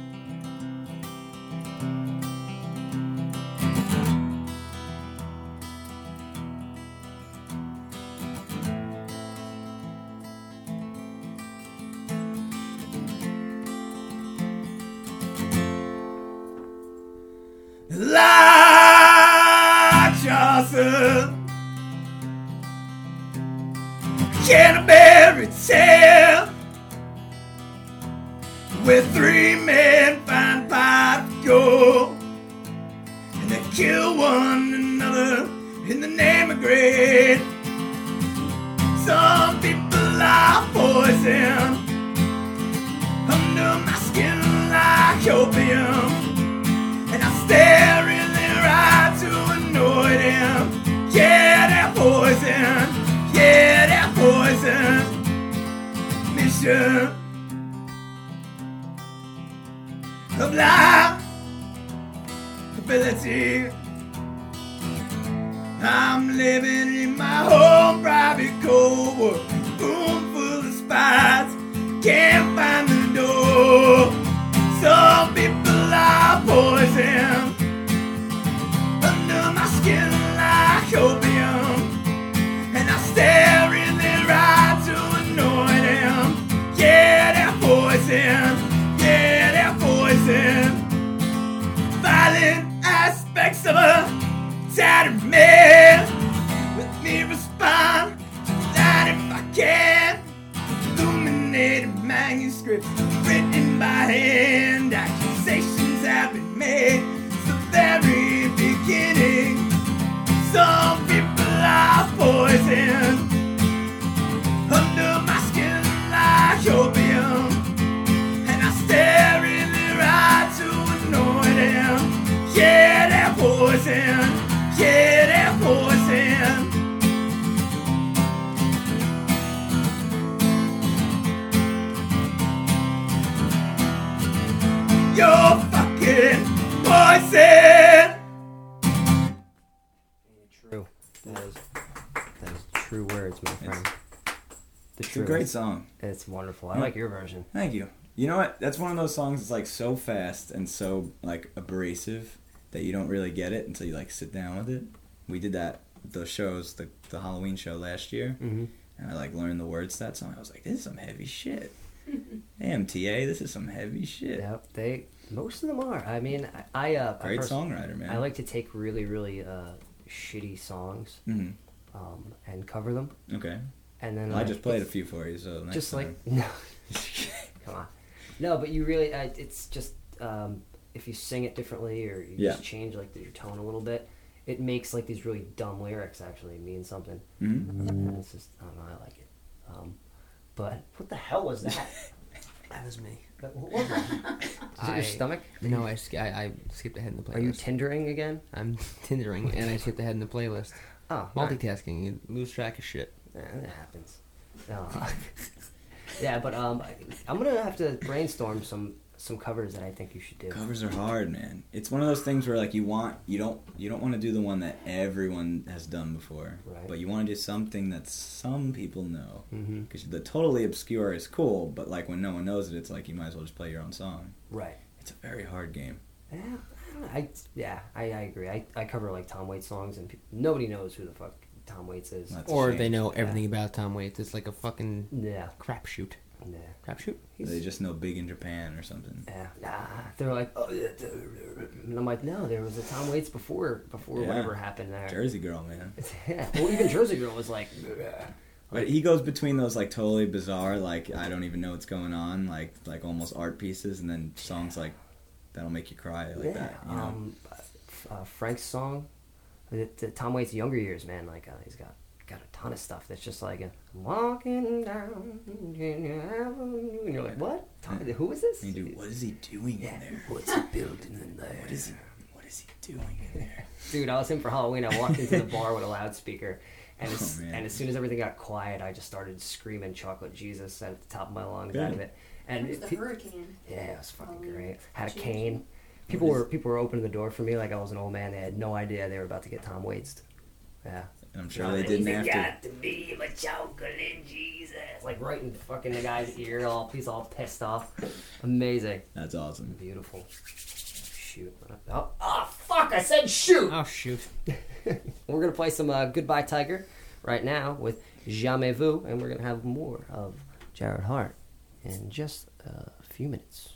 ocean of liability. I'm living in my home private cold world, room full of spies, can't find the door. Some people are poison The
It's a great song.
It's wonderful. I
Yeah.
like your version.
Thank you. You know what? That's one of those songs that's like so fast and so like abrasive that you don't really get it until you like sit down with it. We did that the shows the the Halloween show last year,
Mhm.
and I like learned the words to that song. I was like, this is some heavy shit. Damn, TA, this is some heavy shit.
Yep, they most of them are. I mean, I, I uh, I
Great
pers-
songwriter, man.
I like to take really, really uh, shitty songs
Mhm.
um, and cover them.
Okay.
And then
Well, I just played a few for you, so next
just
time.
like no, come on, no. But you really, uh, it's just um, if you sing it differently or you
Yeah.
just change like your tone a little bit, it makes like these really dumb lyrics actually mean something.
Mhm.
And it's just I don't know, I like it. Um, but what the hell was that?
That was me.
What was that? Is it your stomach?
No, I, I, I skipped ahead in the playlist.
Are you tindering again?
I'm tindering, and I skipped ahead in the playlist.
Oh, alright.
multitasking. You lose track of shit.
Yeah, that happens. Yeah, but um, I'm gonna have to brainstorm some some covers that I think you should do.
Covers are hard, man. It's one of those things where like you want you don't you don't want to do the one that everyone has done before,
Right.
but you want to do something that some people know. Because the totally obscure is cool, but like when no one knows it, it's like you might as well just play your own song.
Right.
It's a very hard game.
Yeah, I. I yeah, I, I agree. I, I cover like Tom Waits songs, and pe- nobody knows who the fuck Tom Waits is.
or they know everything about Tom Waits. It's like a fucking
yeah
crapshoot.
Yeah.
Crapshoot.
they just know big in Japan or something.
Yeah, nah. They're like, oh, yeah, duh, and I'm like, no, there was a Tom Waits before before
Yeah.
whatever happened there.
Jersey Girl, man.
yeah, well, even Jersey Girl was like, "Ugh."
But he goes between those like totally bizarre, like I don't even know what's going on, like like almost art pieces, and then songs like that'll make you cry like
yeah.
that. You know?
Um, uh, Frank's song, the, the Tom Waits' younger years, man. Like uh, he's got got a ton of stuff that's just like uh, walking down and you're like, what? Tom, who is this?
And you do, what is he doing in there?
What's he building in there?
What is he? What is he doing in there?
Dude, I was in for Halloween. I walked into the bar with a loudspeaker, and as,
Oh,
and as soon as everything got quiet, I just started screaming "Chocolate Jesus" at the top of my lungs out of
Good.
it. And
Where's the hurricane?
Yeah, it was fucking
Halloween.
great. Had a
Change.
cane. People
What is-
were people were opening the door for me like I was an old man. They had no idea they were about to get Tom Waits. Yeah.
I'm sure they didn't have to.
got to be my chocolate Jesus. Like right in fucking the guy's ear, all he's all pissed off. Amazing.
That's awesome.
Beautiful. Shoot. Oh, oh fuck! I said shoot.
Oh shoot.
We're gonna play some uh, Goodbye Tiger right now with Jamais Vu, and we're gonna have more of Jared Hart in just a few minutes.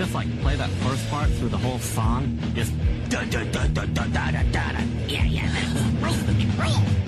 Just
like play that first part through the whole song. Just da da da da da da da da. Yeah, yeah, let's roll roll.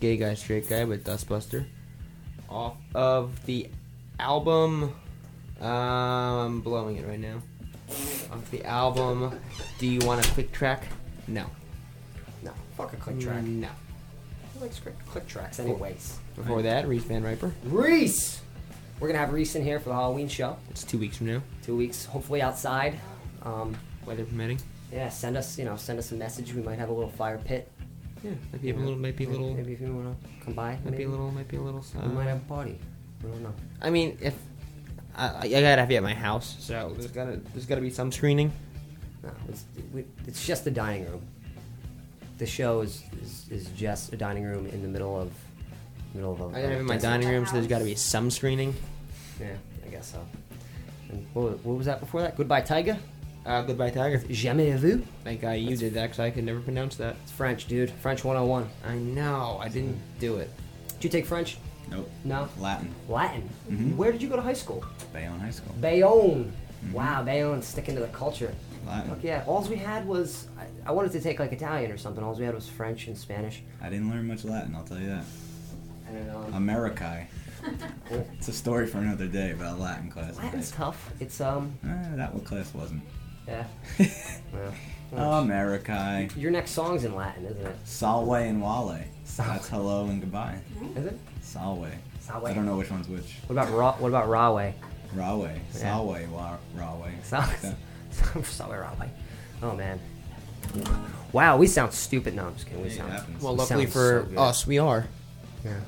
Gay Guy Straight Guy with Dustbuster. Off of the album. Um, I'm blowing it right now. Off the album. Do you want a quick track? No.
No. Fuck a click track.
No.
Who likes click, click tracks, anyways?
Before that, Reese Van Riper.
Reese! We're gonna have Reese in here for the Halloween show.
It's two weeks from now.
Two weeks, hopefully outside. Um,
Weather permitting.
yeah, send us, you know, send us a message. We might have a little fire pit.
Yeah, might be a little, might be a little,
Maybe if you wanna come by,
might be a little, might be a little.
We
Uh,
might have a party. We don't know.
I mean, if I, I gotta have you at my house, so there's gotta there's gotta be some screening.
No, it's, we, it's just the dining room. The show is, is, is just a dining room in the middle of middle of a.
I gotta have it in my dining room, so there's gotta be some screening.
Yeah, I guess so. And what, what was that before that? Goodbye, Tiger.
Uh, goodbye, Tiger.
Jamais vu.
Thank God you did that, because I could never pronounce that.
It's French, dude. French 101.
I know. I didn't do it.
Did you take French?
Nope.
No.
Latin.
Latin.
Mhm.
Where did you go to high school?
Bayonne High School.
Bayonne. Wow, Bayonne sticking to the culture.
Latin.
Fuck yeah. All we had was I, I wanted to take like Italian or something. All we had was French and Spanish.
I didn't learn much Latin, I'll tell you that.
And um,
Americae. it's a story for another day about Latin class. I
Latin's tough. It's um.
Eh, that what class wasn't.
Yeah.
Oh, America.
Your next song's in Latin, isn't it?
Salve and Wale. That's hello and goodbye. Mm-hmm.
Is it?
Salve.
Salve.
I don't know which one's which.
What about Ra- what about Rahway?
Rawe.
Yeah.
Salve. Wa- Rawe.
Sal-
Like that.
Salve Rahway. Oh man. Wow, we sound stupid. No, I'm just kidding. We
Hey,
sound.
happens.
Well,
we
luckily
sound
for
so
us, we are.
Yeah.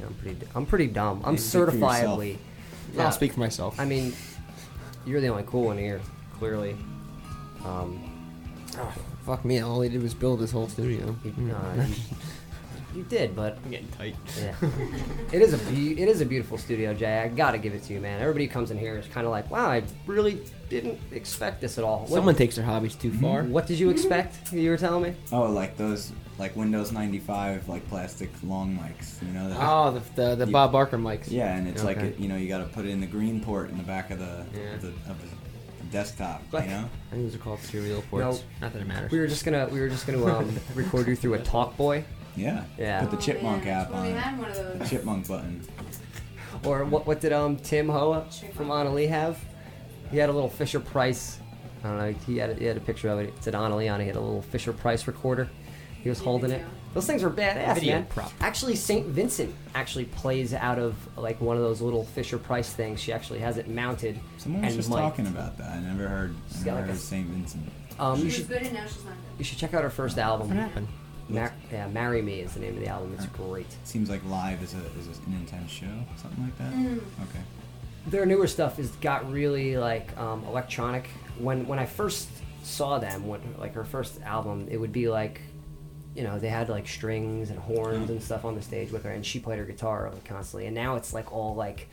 Yeah, I'm pretty. I'm pretty dumb. I'm
You speak for yourself.
certifiably.
I'll speak for myself.
I mean, you're the only cool one here, clearly. Um,
Oh, fuck me! All he did was build this whole studio.
uh, you, you did, but
I'm getting tight.
Yeah. it is a be- it is a beautiful studio, Jay. I gotta give it to you, man. Everybody comes in here is kind of like, wow, I really didn't expect this at all. What-
Someone takes their hobbies too far.
What did you expect? You were telling me.
Oh, like those, like Windows 95, like plastic long mics. You know that?
Oh, the the, the
You-
Bob Barker mics.
Yeah, and it's like
Okay.
it, you know you got to put it in the green port in the back of the
Yeah.
of the, of the desktop.
Like-
you know.
I think those are called serial ports. No, not that it matters.
We were just gonna we were just gonna um, record you through a Talkboy.
Yeah.
Yeah.
Put the chipmunk app
Well, we
on.
had one of those.
The chipmunk button.
Or what what did um Tim Hoa from Annalee have? He had a little Fisher Price. I don't know. He had a, he had a picture of it. It said Annalee on it. He had a little Fisher Price recorder. He was holding it. Those things were badass,
Video
man.
prop.
Actually, Saint Vincent actually plays out of like one of those little Fisher Price things. She actually has it mounted.
Someone was
and
just
mic'd.
talking about that. I never heard. I
She's
never
got like
heard
a-
of Saint Vincent.
Um,
she
you
was
should
good and now she's not good.
you should check out her first album.
What happened?
Mar- yeah, "Marry Me" is the name of the album. It's great.
Seems like live is a is an intense show, something like that.
Mm.
Okay.
their newer stuff has got really like um, electronic. When when I first saw them, when, like her first album, it would be like, you know, they had like strings and horns and stuff on the stage with her, and she played her guitar like, constantly. And now it's like all like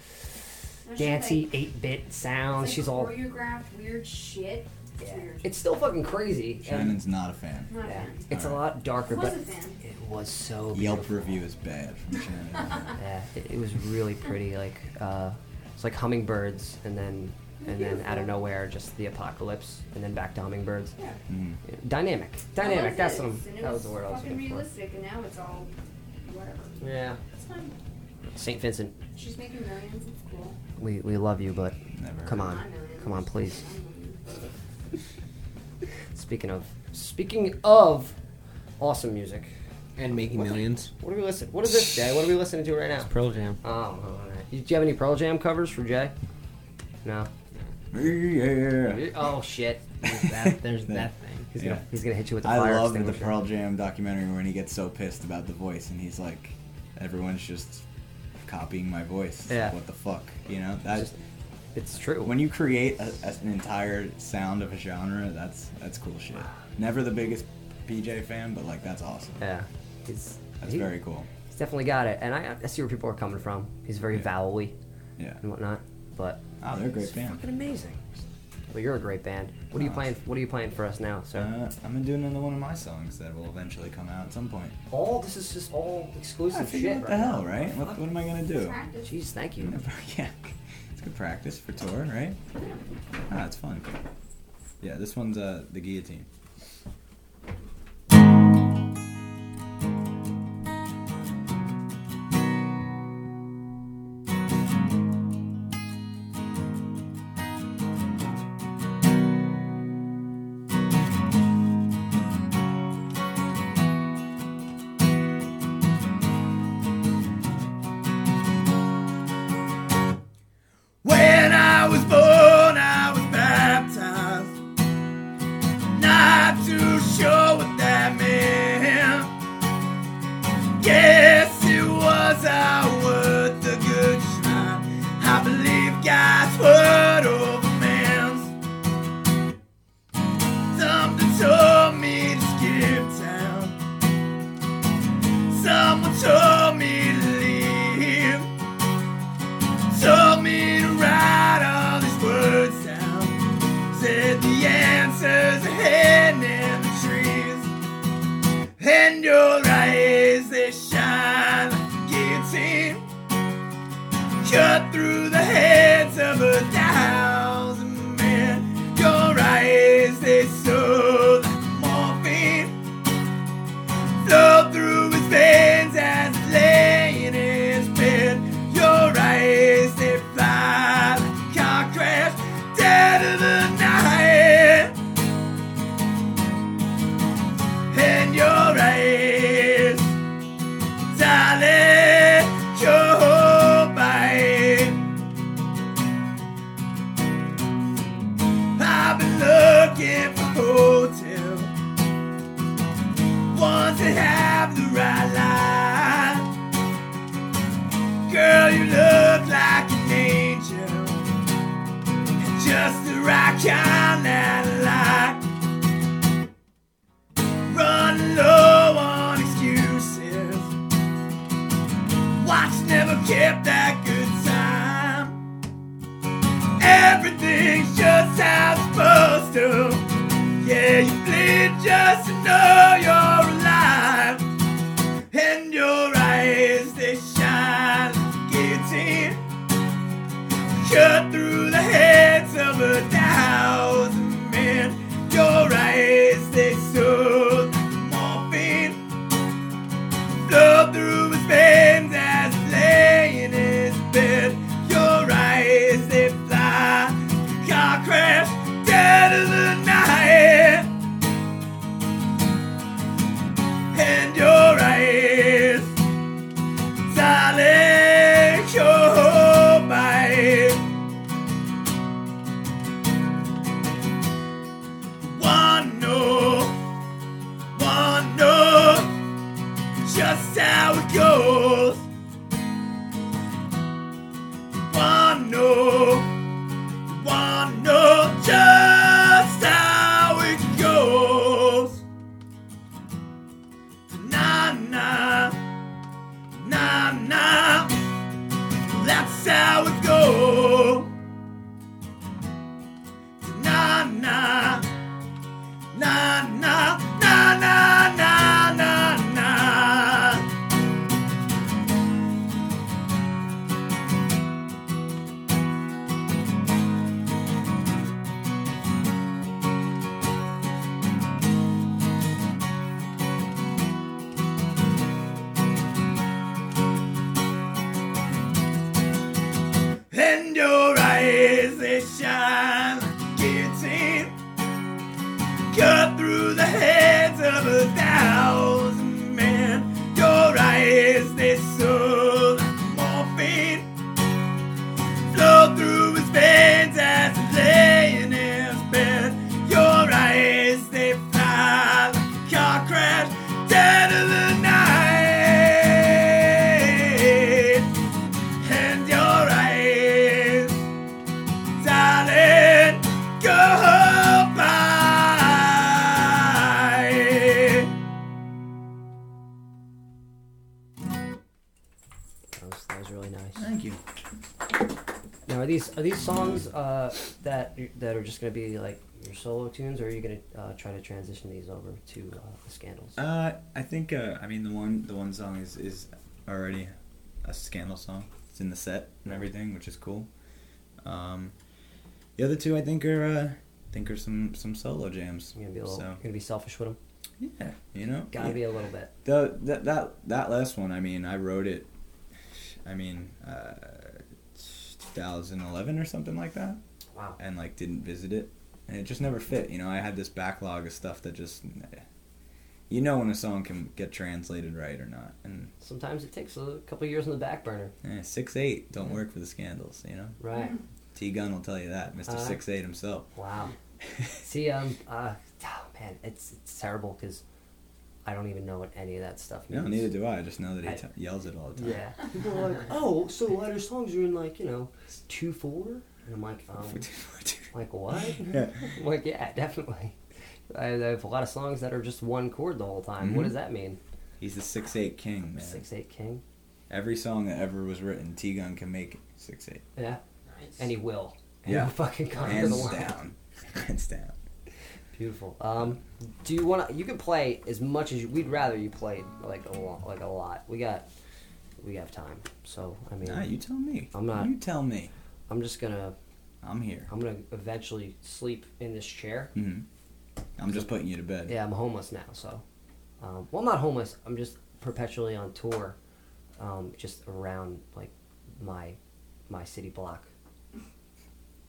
Now she,
dancey
like-
eight bit
It's
sounds.
like
She's all.
choreographed weird shit. It's weird.
It's still fucking crazy. and-
Shannon's not a fan.
Not a
yeah,
fan.
it's a lot darker,
was
but
a fan.
it was so.
Yelp
beautiful.
review is bad from Shannon.
Yeah, it, it was really pretty. Like uh, it's like hummingbirds, and then and then out of nowhere, just the apocalypse, and then back to hummingbirds.
Yeah.
Mm.
Dynamic, dynamic. That's what I'm.
And it
That was the word I was
fucking
looking for.
realistic, and now it's all whatever.
Yeah.
It's fine.
Saint Vincent,
She's making millions. It's cool.
we, we love you, but
Never
come on,
I
come on, please. Speaking of speaking of awesome music,
And making millions.
what are we listening? What is this, Jay? What are we listening to right now?
Pearl Jam.
Oh, all right. Do you have any Pearl Jam covers for Jay? No.
Yeah.
Oh shit.
That, there's that thing.
He's gonna
Yeah.
he's gonna hit you with the
I
fire
love the
extinguisher.
Pearl Jam documentary when he gets so pissed about the voice and he's like, everyone's just copying my voice. It's like,
Yeah.
what the fuck? You know that.
Just- It's true.
when you create a, a- an entire sound of a genre, that's that's cool shit. Never the biggest PJ fan, but like that's awesome.
yeah, he's
That's
he-
very cool.
He's definitely got it, and I, I see where people are coming from. He's very
Yeah.
vowel-y
Yeah.
and whatnot, but
Oh, they're a great
it's
band.
fucking amazing. Well, you're a great band. What are you
Oh.
playing? What are you playing for us now, sir?
Uh, I'm gonna do another one of my songs that will eventually come out at some point.
all this is just all exclusive
I figure
shit.
what
right
the hell,
now.
right? What, what am I gonna do?
Practice.
Jeez, thank you.
yeah, it's good practice for tour, right? Ah, it's fun. Yeah, this one's uh the guillotine.
Just
gonna be like your solo tunes, or are you gonna uh, try to transition these over to uh, the Scandals?
Uh, I think. Uh, I mean, the one the one song is is already a scandal song. It's in the set and everything, which is cool. Um, the other two, I think, are uh, think are some some solo jams.
You're gonna be a little,
So
you're gonna be selfish with them.
yeah, you know,
Gotta
Yeah.
be a little bit.
The that that that last one, I mean, I wrote it. I mean, uh, 2011 or something like that.
Wow.
And like didn't visit it, and it just never fit. You know, I had this backlog of stuff that just. You know when a song can get translated right or not, and
Sometimes it takes a couple years on the back burner.
eh, six eight don't
Yeah.
work for the Scandals. You know,
Right.
T Gunn will tell you that, Mister
Uh,
Six Eight himself.
Wow. See, um, uh, oh, man, it's it's terrible because I don't even know what any of that stuff means.
No, neither do I. I just know that he
I-
t- yells it all the time.
Yeah. People are like, oh, so a lot of songs are in like you know two four, and I'm like, um, like what?
Yeah.
I'm like yeah, definitely. I I have a lot of songs that are just one chord the whole time. What
Mhm.
does that mean?
He's the six eight king, man.
Six eight king.
Every song that ever was written, T Gunn can make it six eight.
Yeah. And he will. And
Yeah.
he'll fucking conquer
Hands
the world.
down. Hands down.
Beautiful. Um, do you want to? You can play as much as you, we'd rather you played like a lot, like a lot. We got, we have time. So I mean,
Nah, you tell me.
I'm not.
You tell me.
I'm just gonna.
I'm here.
I'm gonna eventually sleep in this chair.
hmm I'm just putting you to bed.
Yeah, I'm homeless now. So, um, well, I'm not homeless. I'm just perpetually on tour, um, just around like my my city block.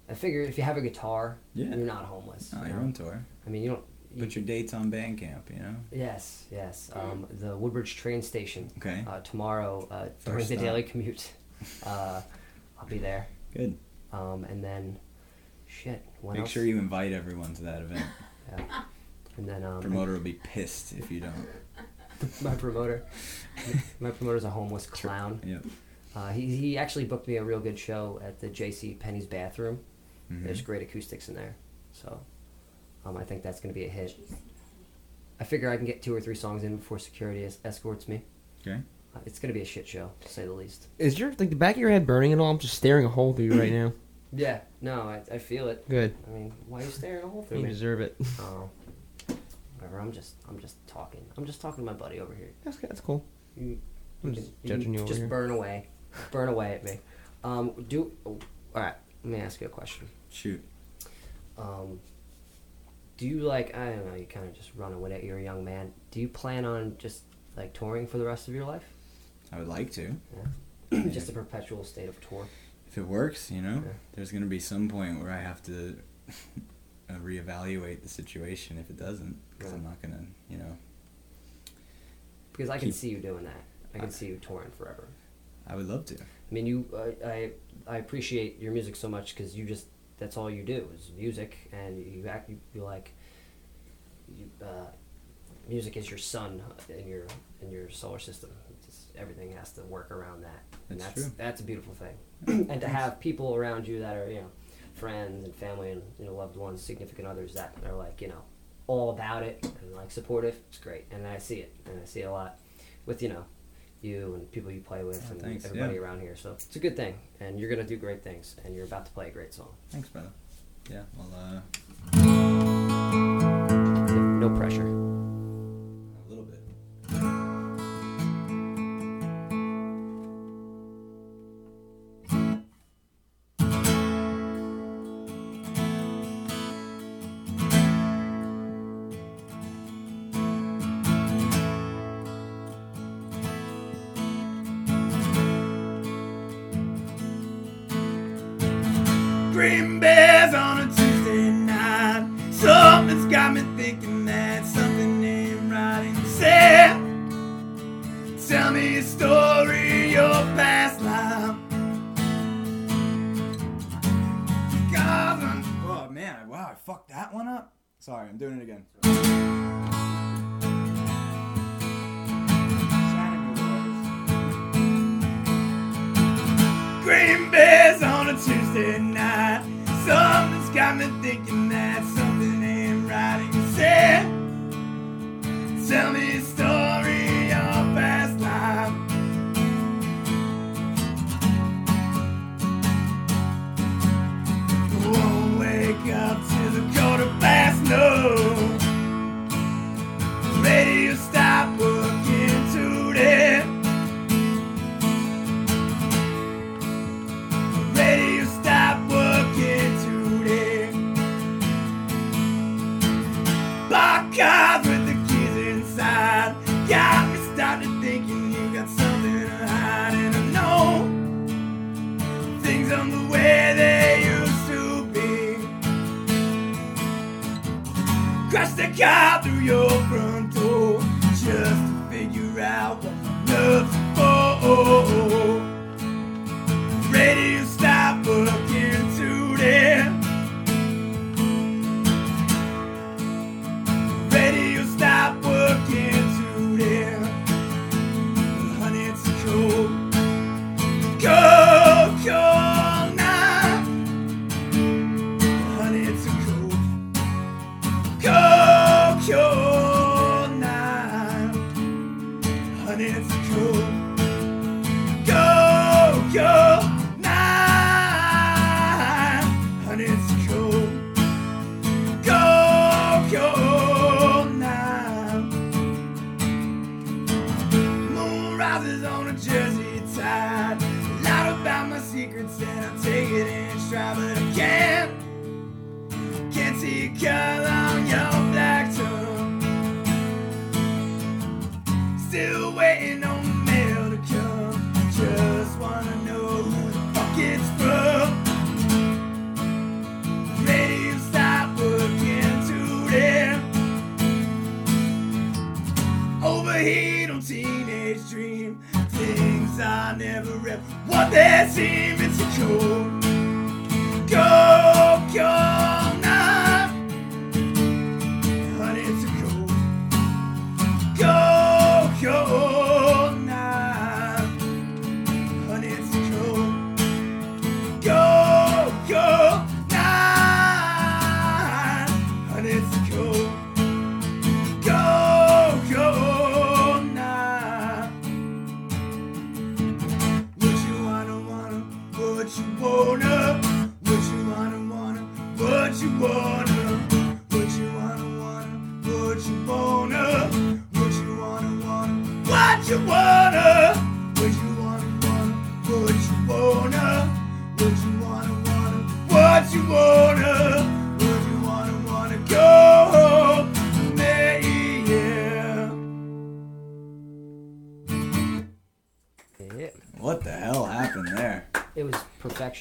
I figure if you have a guitar,
Yeah.
you're not homeless.
Oh,
you
you're on tour.
I mean, you don't. You,
Put your dates on Bandcamp, you know?
Yes, yes. Um, the Woodbridge train station.
Okay.
Uh, tomorrow uh, during the daily commute, uh, I'll be there.
Good.
Um, and then, shit.
Make
else?
sure you invite everyone to that event.
Yeah. And then um,
Promoter will be pissed if you don't.
my promoter. my promoter's a homeless clown.
Yep.
Uh, he, he actually booked me a real good show at the J.C. Penney's bathroom.
Mhm.
There's great acoustics in there, so um, I think that's going to be a hit. I figure I can get two or three songs in before security es- escorts me.
Okay.
It's going to be a shit show, to say the least.
Is your like the back of your head burning at all? I'm just staring a hole through you right now.
Yeah, no, I, I feel it.
Good.
I mean, why are you staring a hole through
You
me?
deserve it.
Oh, whatever. I'm just I'm just talking. I'm just talking to my buddy over here.
That's that's cool.
You,
I'm
you
just
can-
judging
can
you over
just
here.
burn away, burn away at me. Um, do all right. let me ask you a question.
Shoot.
Um, do you like? I don't know. You kind of just run with it. You're a young man. Do you plan on just like touring for the rest of your life?
I would like to.
Yeah. just a perpetual state of tour.
If it works, you know, there's gonna be some point where I have to uh, reevaluate the situation if it doesn't, because I'm not gonna, you know.
Because I can
keep-
see you doing that. I can
I-
see you touring forever.
I would love to.
I mean, you. Uh, I I appreciate your music so much because you just that's all you do is music, and you act. You, you like. You, uh, music is your sun in your in your solar system. Everything has to work around that, and
That's
that's that's a beautiful thing. and to have people around you that are you know friends and family and you know loved ones, significant others that are like you know all about it and like supportive. It's great, and I see it, and I see it a lot with you know you and people you play with
Oh,
and
thanks,
everybody
yeah.
around here. So it's a good thing, and you're gonna do great things, and you're about to play a great song.
Thanks, brother. Yeah. Well, uh,
No pressure.
Tuesday. Something's got me thinking Crash it in stride, but I can't, see color on your black tongue. Still waiting on the mail to come. Just wanna know who the fuck it's from. Radio stop working today. Overheat on teenage dream. Things I never ever what they seem. It's a cold, cold,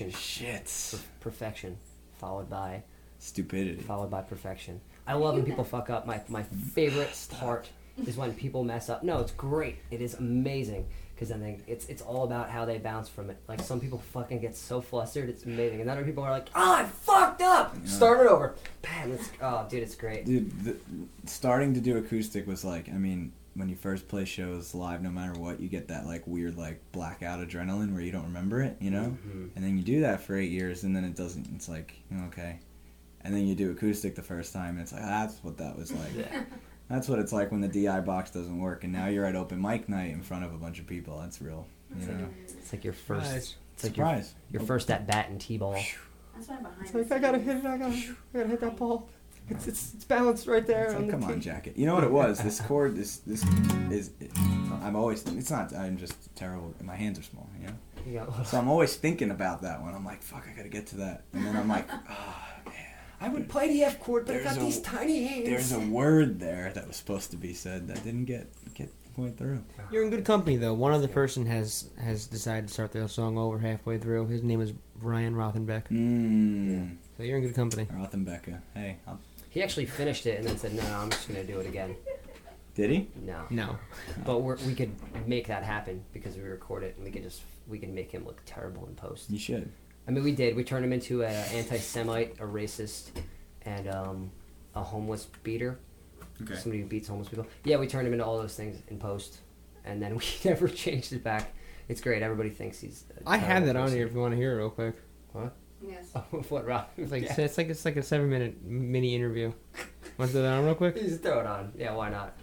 perfection.
Shit.
perfection, followed by
stupidity,
followed by perfection. I love when people fuck up. My my favorite part is when people mess up. No, it's great. It is amazing because then they, it's it's all about how they bounce from it. Like some people fucking get so flustered, it's amazing, and other people are like, "Oh, I fucked up. Start it over." Bam. It's, oh, dude, it's great.
Dude, the, starting to do acoustic was like, I mean, when you first play shows live, no matter what, you get that like weird like blackout adrenaline where you don't remember it, you know.
Mhm.
And then you do that for eight years, and then it doesn't. It's like okay, and then you do acoustic the first time, and it's like that's what that was like.
Yeah.
That's what it's like when the DI box doesn't work, and now you're at open mic night in front of a bunch of people. That's real, you know.
It's like your first.
Surprise.
It's like
Surprise.
Your, your first at bat in t-ball.
That's why behind.
It's like I gotta hit it. I gotta, I gotta hit that ball. It's, it's, it's balanced right there.
It's
on
like,
the
come on,
tee.
jacket. You know what it was? This chord, this this is. I'm always. It's not. I'm just terrible. My hands are small. You know.
You
So I'm always thinking about that one. I'm like, fuck, I gotta get to that, and then I'm like, oh, man.
I would play the F chord, but I got
a-
these tiny hands.
there's a word there that was supposed to be said that didn't get get went through.
You're in good company though. One other person has has decided to start their song over halfway through. His name is Brian Rothenbeck.
Mm.
So you're in good company.
Rothenbecker. Hey, I'll,
He actually finished it and then said, "No, no I'm just gonna do it again."
did he?
No.
No.
But we're, we could make that happen because we record it and we could just we can make him look terrible in post.
You should.
I mean, we did. We turned him into an anti-Semite, a racist, and um, a homeless beater.
Okay.
Somebody who beats homeless people. Yeah, we turned him into all those things in post, and then we never changed it back. It's great. Everybody thinks he's. a
I have that
terrible
on here if you want to hear it real quick.
What?
Yes.
Oh, what, Rob?
It's like
Yeah.
it's like it's like a seven minute mini interview. Want to throw that on real quick?
Just throw it on. Yeah, why not?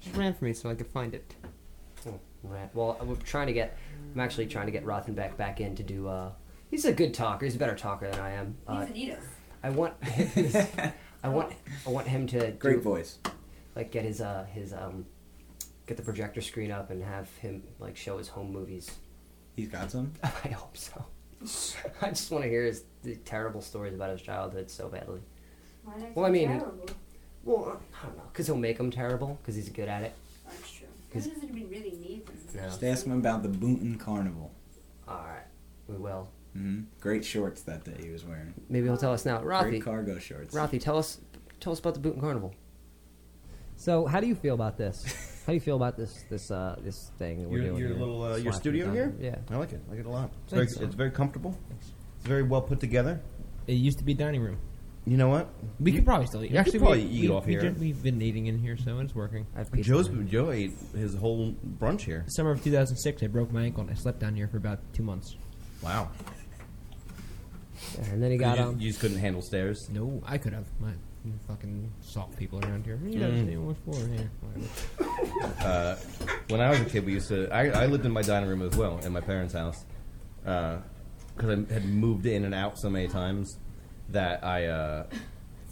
Just ran for me so I could find it.
Oh, right. Well, we're trying to get. I'm actually trying to get Rothenbeck back in to do. Uh, he's a good talker. He's a better talker than I am. Uh,
He's an Edith.
I want. I want. I want him to.
Great
do-
voice.
Like get his uh his um, get the projector screen up and have him like show his home movies.
He's got some.
I hope so. I just want to hear his the terrible stories about his childhood so badly.
Why are
Well, I mean,
terrible?
Well, I don't know, because he'll make them terrible because he's good at it.
That's true. Why
'Cause-
does it really need them?
No.
Just ask him about the Boonton Carnival.
All right, we will.
hmm Great shorts that day he was wearing.
Maybe he'll tell us now. Rothy,
Great cargo shorts.
Rothy, tell us, tell us about the Boonton Carnival.
So, how do you feel about this? How do you feel about this this uh, this thing that we're
Your,
doing?
your
here?
little uh, your
Slapping
studio
down?
here?
Yeah.
I like it. I like it a lot. It's very,
Thanks.
it's very comfortable. It's very well put together.
It used to be a dining room.
You know what?
We could probably still eat.
you could
Actually,
probably
we,
eat
we,
off
we
here.
did- we've been eating in here, so it's working.
Joe's Joe ate his whole brunch here.
Summer of 2006, I broke my ankle and I slept down here for about two months.
Wow.
and then he got
you,
um.
you just couldn't handle stairs.
No, I could have. My fucking salt people around here. You
Mm.
know, what for? Yeah, whatever.
Uh, when I was a kid, we used to. I, I lived in my dining room as well in my parents' house because I had moved in and out so many times that I. Uh,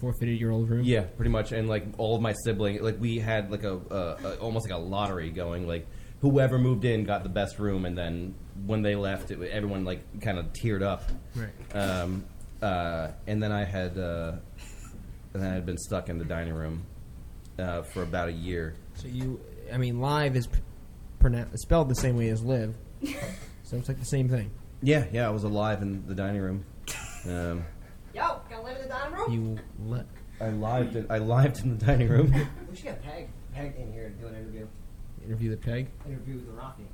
Forfeited your old room.
Yeah, pretty much, and like all of my siblings, like we had like a, a, a almost like a lottery going. Like whoever moved in got the best room, and then when they left, it, everyone like kind of teared up.
Right.
Um, uh, and then I had, uh, and then I had been stuck in the dining room uh, for about a year.
So you, I mean, live is pronounced spelled the same way as live. so it's like the same thing.
Yeah, yeah, I was alive in the dining room. Um,
Yo, gonna live in the dining room?
You let.
I lived. In, I lived in the dining room.
We should get Peg, Peg in here to do an interview.
Interview the peg.
Interview with Rothy.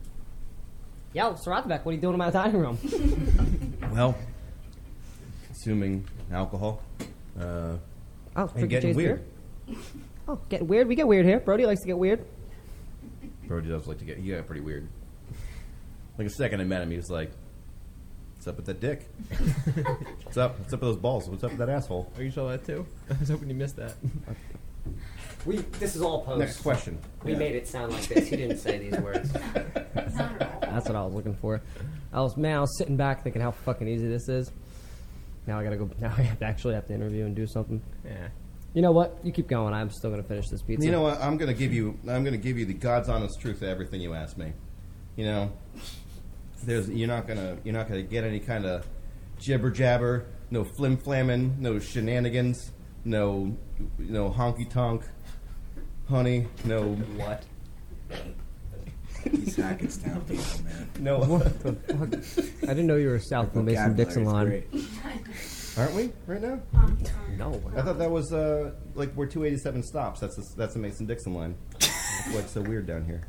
Yo, Sir Rothenbeck, what are you doing in my dining room?
well, consuming alcohol. Uh,
Oh,
and getting
J's
weird.
beer? Oh, getting weird. We get weird here. Brody likes to get weird.
Brody does like to get. He got pretty weird. Like a second I met him, he was like, "What's up with that dick? What's up? What's up with those balls? What's up with that asshole?"
Are you saw that too? I was hoping you missed that.
We. This is all post.
Next question.
We
Yeah.
made it sound like this. He didn't say these words.
That's what I was looking for. I was man, I was sitting back thinking how fucking easy this is. Now I gotta go. Now I have to actually have to interview and do something.
Yeah.
You know what? You keep going. I'm still gonna finish this pizza.
You know what? I'm gonna give you. I'm gonna give you the God's honest truth to everything you ask me. You know, There's you're not gonna you're not gonna get any kind of jibber jabber, no flim flamming, no shenanigans, no no honky tonk, honey, no
what?
These Hackettstown people, man.
No.
What the fuck? I didn't know you were south of Mason Dixon line.
Aren't we right now?
No, we're
I thought that was uh, like where 287 stops. That's the, that's the Mason Dixon line. That's why it's so weird down here.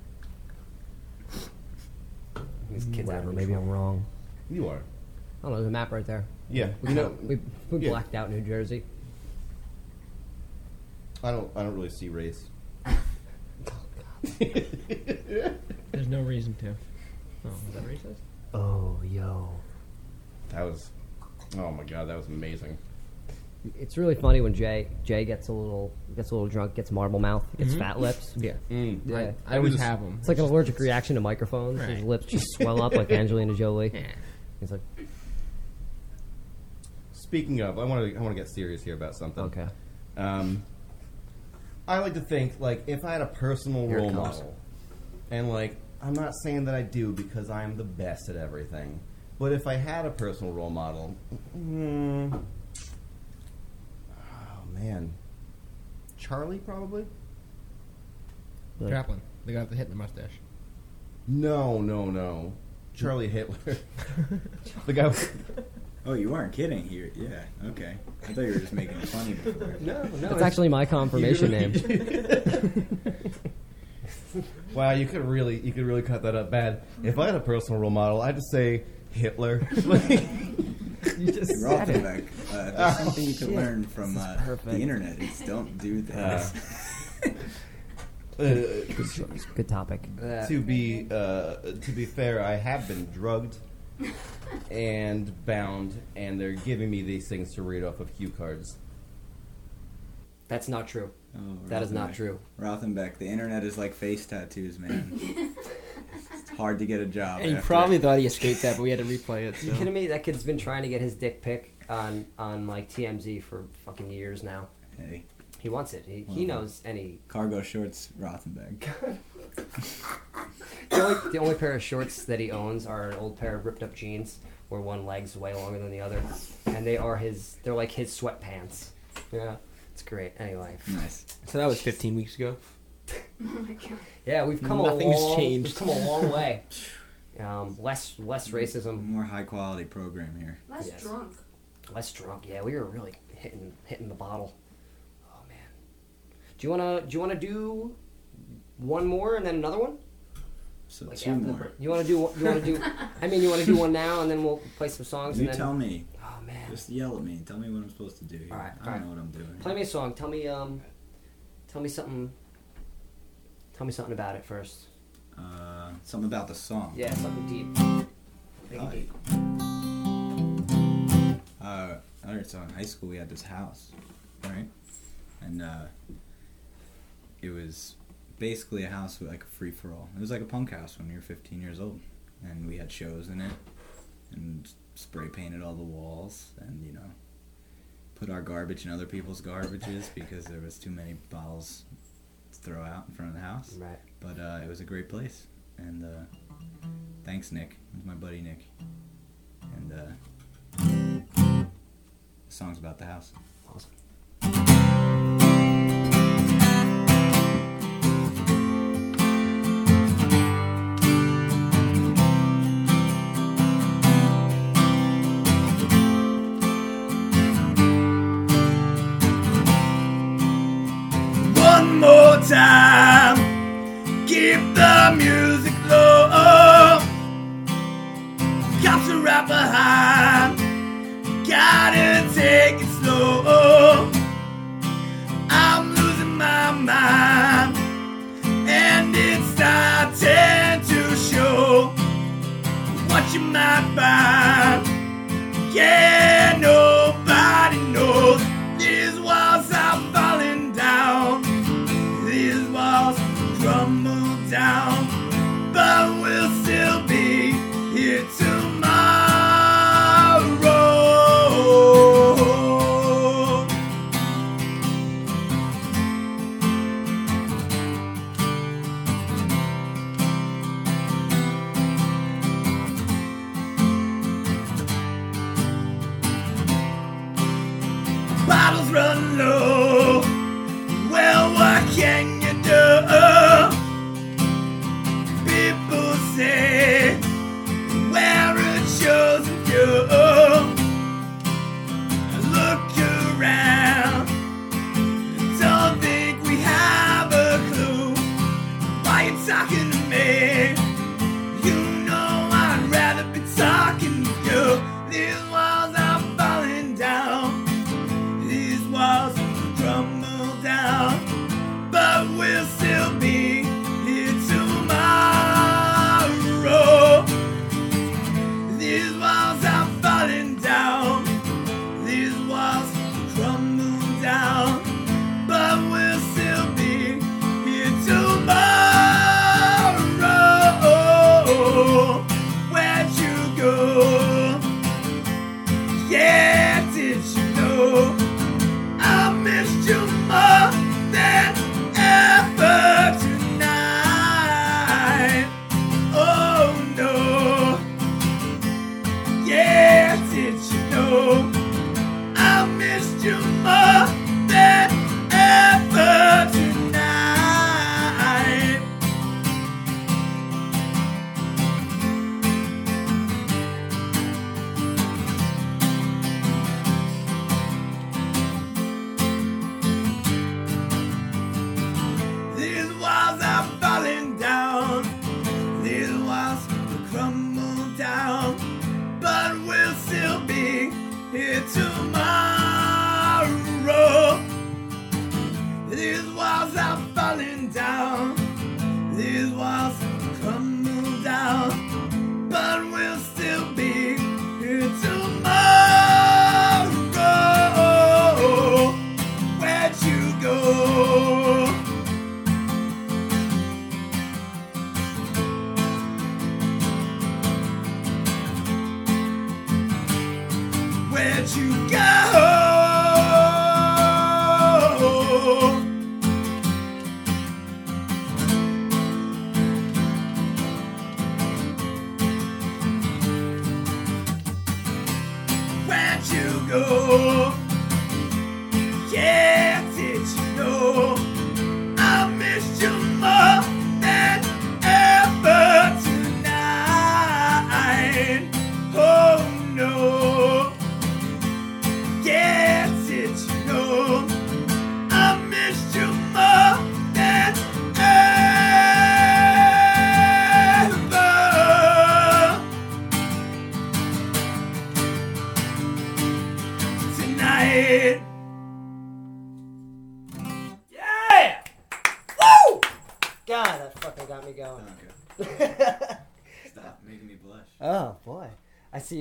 These kids
Whatever,
out
maybe I'm wrong.
You are.
I don't know. There's a map right there.
Yeah,
we,
you know-
we, we
yeah.
blacked out New Jersey.
I don't I don't really see race.
There's no reason to. Oh, is that racist?
Oh, yo.
That was oh my god, that was amazing.
It's really funny when Jay Jay gets a little gets a little drunk, gets marble mouth, gets
Mhm.
fat lips.
Yeah.
Mm.
yeah.
I- I always them.
It's like an allergic reaction to microphones. His
Right.
lips just swell up like Angelina Jolie.
Yeah.
He's like,
Speaking of, I want to I want to get serious here about something.
Okay.
Um, I like to think like if I had a personal
Here it
role
comes.
model, and like I'm not saying that I do because I'm the best at everything, but if I had a personal role model, mm, oh man, Charlie probably.
Chaplin, the guy with the Hitler mustache.
No, no, no, Charlie Hitler. the guy. with-
Oh, you weren't kidding. You, yeah, okay. I thought you were just making it funny before.
No, no.
That's actually my confirmation name.
wow, you could really you could really cut that up bad. If I had a personal role model, I'd just say Hitler.
you just
Rothenbeck, uh, there's something you can
Shit.
learn from uh, the internet. Is don't do that.
Uh,
Good topic.
to be uh, to be fair, I have been drugged and bound, and they're giving me these things to read off of cue cards.
That's not true.
Oh,
That is not
Rothenbeck.
true.
Rothenbeck, the internet is like face tattoos, man. it's hard to get a job.
And he
after-
probably thought he escaped that, but we had to replay it. So.
You
So.
kidding me? That kid's been trying to get his dick pic on on like TMZ for fucking years now.
Hey,
He wants it. He, he knows any.
cargo shorts, Rothenberg.
The only, the only pair of shorts that he owns are an old pair of ripped up jeans, where one leg's way longer than the other, and they are his. They're like his sweatpants. Yeah, it's great. Anyway,
nice.
So that was 15 weeks ago.
Oh my god.
Yeah, we've come
Nothing's
a long,
changed.
We've come a long way. Um, less less racism,
More high quality program here.
Less
Yes.
drunk.
less drunk. Yeah, we were really hitting hitting the bottle. Do you wanna do you wanna do one more and then another one?
So
Like
two
after the
more.
break. You wanna do you wanna do? I mean, you wanna do one now and then we'll play some songs.
You
and then,
tell me.
Oh man,
Just yell at me. Tell me what I'm supposed to do here.
All right,
I don't know what I'm doing.
play me a song. Tell me um, tell me something. Tell me something about it first.
Uh, something about the song.
Yeah, something deep. Make it
Oh,
deep.
Uh, I heard so in high school we had this house, right? And uh, it was basically a house with like a free for all. It was like a punk house when you were 15 years old, and we had shows in it, and spray painted all the walls, and you know, put our garbage in other people's garbages because there was too many bottles to throw out in front of the house.
Right.
But uh, it was a great place, and uh, thanks, Nick. It my buddy Nick, and uh, the song's about the house.
Awesome.
Time, keep the music low. Cops are right behind, gotta take it slow. I'm losing my mind, and it's starting to show what you might find. Yeah,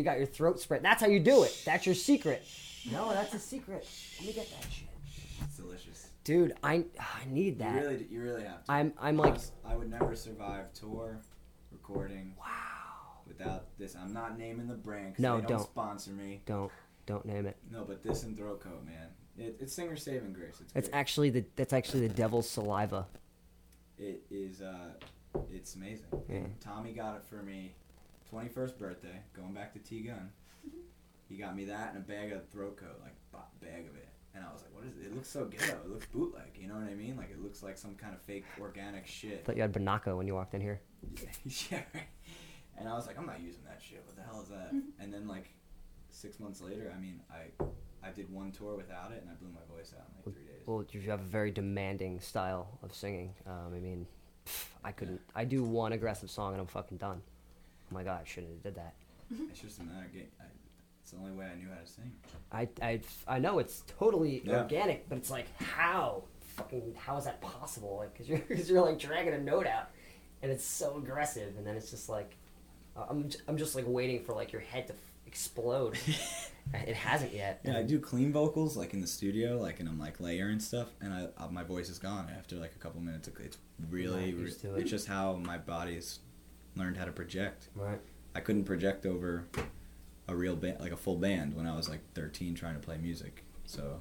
you
got your throat spread. That's how you do it. That's your secret. No, that's a secret. Let me get that shit,
It's delicious.
dude. I I need that.
You really, you really have to.
I'm I'm like
I would never survive tour, recording. Wow. Without this, I'm not naming the brand.
No,
they don't,
don't.
sponsor me.
don't don't name it.
No, but this and throat coat, man. It, it's singer saving grace. It's
It's actually the that's actually the devil's saliva.
It is. Uh, it's amazing.
Yeah.
Tommy got it for me, 21st birthday. Going back to T Gunn, he got me that and a bag of throat coat, like ba- bag of it. And I was like, "What is it? It looks so ghetto. It looks bootleg. You know what I mean? Like it looks like some kind of fake organic shit."
Thought you had Banaco when you walked in here.
yeah, right. And I was like, I'm not using that shit. What the hell is that? and then like six months later, I mean, I I did one tour without it, and I blew my voice out in like three days.
Well, you have a very demanding style of singing. Um, I mean, pff, I couldn't. I do one aggressive song and I'm fucking done. Oh my god, I shouldn't have did that.
It's just a matter of getting. I, it's the only way I knew how to sing.
I, I, I know it's totally
Yeah.
organic, but it's like how fucking how is that possible? Like, cause you're cause you're like dragging a note out, and it's so aggressive, and then it's just like, uh, I'm j- I'm just like waiting for like your head to f- explode. it hasn't yet.
Yeah, I do clean vocals like in the studio, like and I'm like layering stuff, and I uh, my voice is gone after like a couple minutes. It's- It's really,
Not used to it.
it's just how my body's learned how to project.
Right.
I couldn't project over a real band, like a full band, when I was like 13 trying to play music. So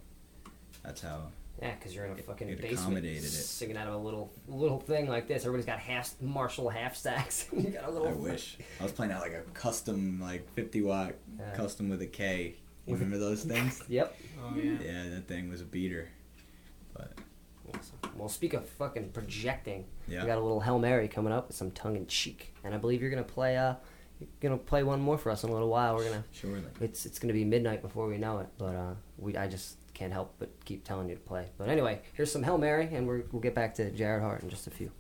that's how.
Yeah, because you're in a fucking
it
basement
it.
singing out of a little little thing like this. Everybody's got half Marshall half stacks. you got a little.
I wish I was playing out like a custom, like 50 watt,
Yeah.
custom with a K. You remember those things?
Yep.
Oh, yeah.
Yeah, that thing was a beater. But
Well, speak of fucking projecting,
Yeah.
we got a little Hail Mary coming up with some tongue in cheek, and I believe you're gonna play. Uh, you're gonna play one more for us in a little while. We're gonna.
Surely.
It's it's gonna be midnight before we know it, but uh, we I just can't help but keep telling you to play. But anyway, here's some Hail Mary, and we're, we'll get back to Jared Hart in just a few.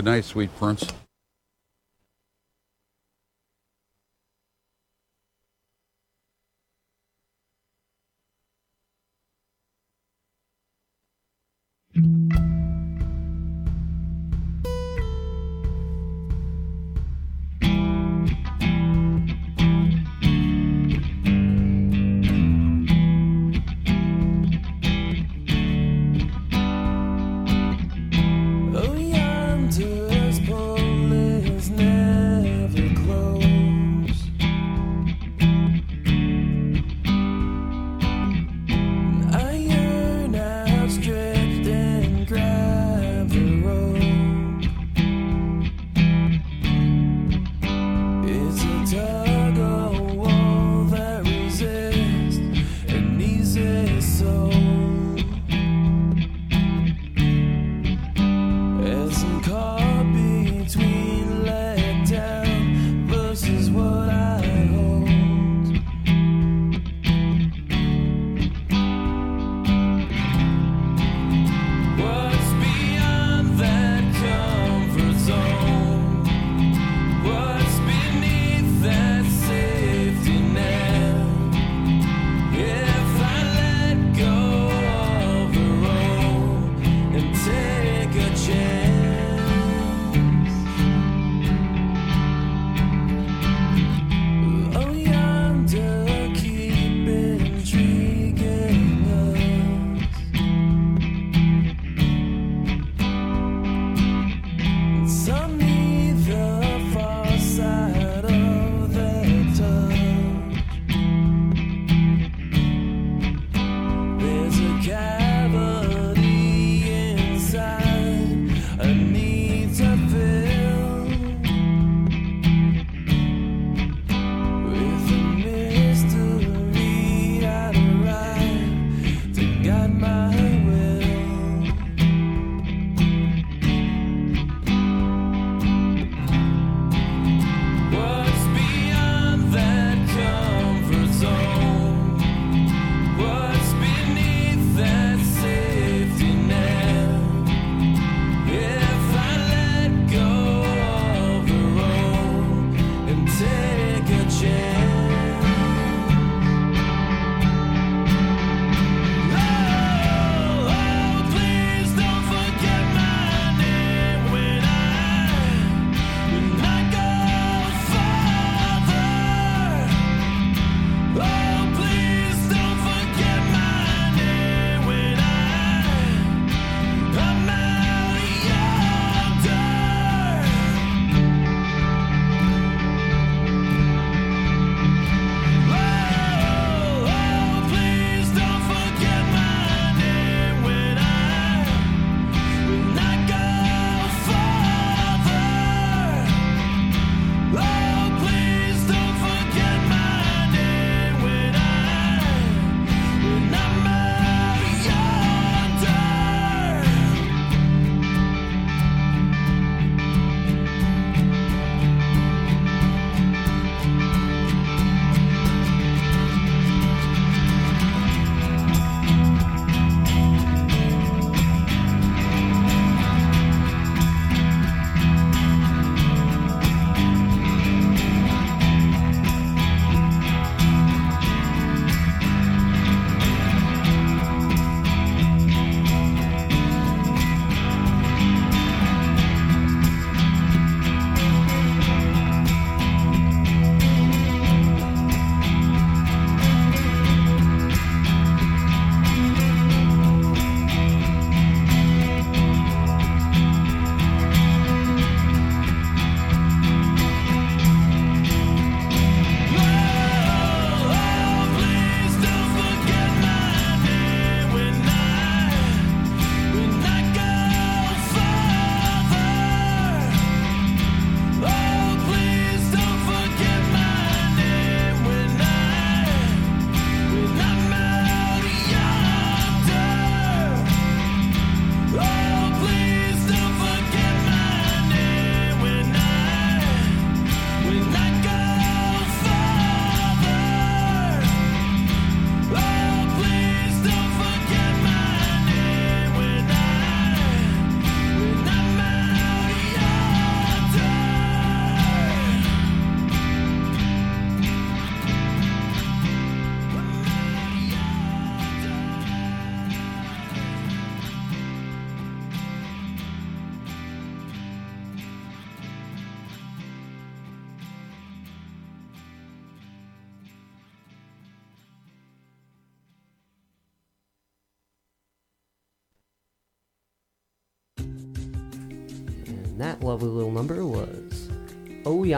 Good night, sweet prince.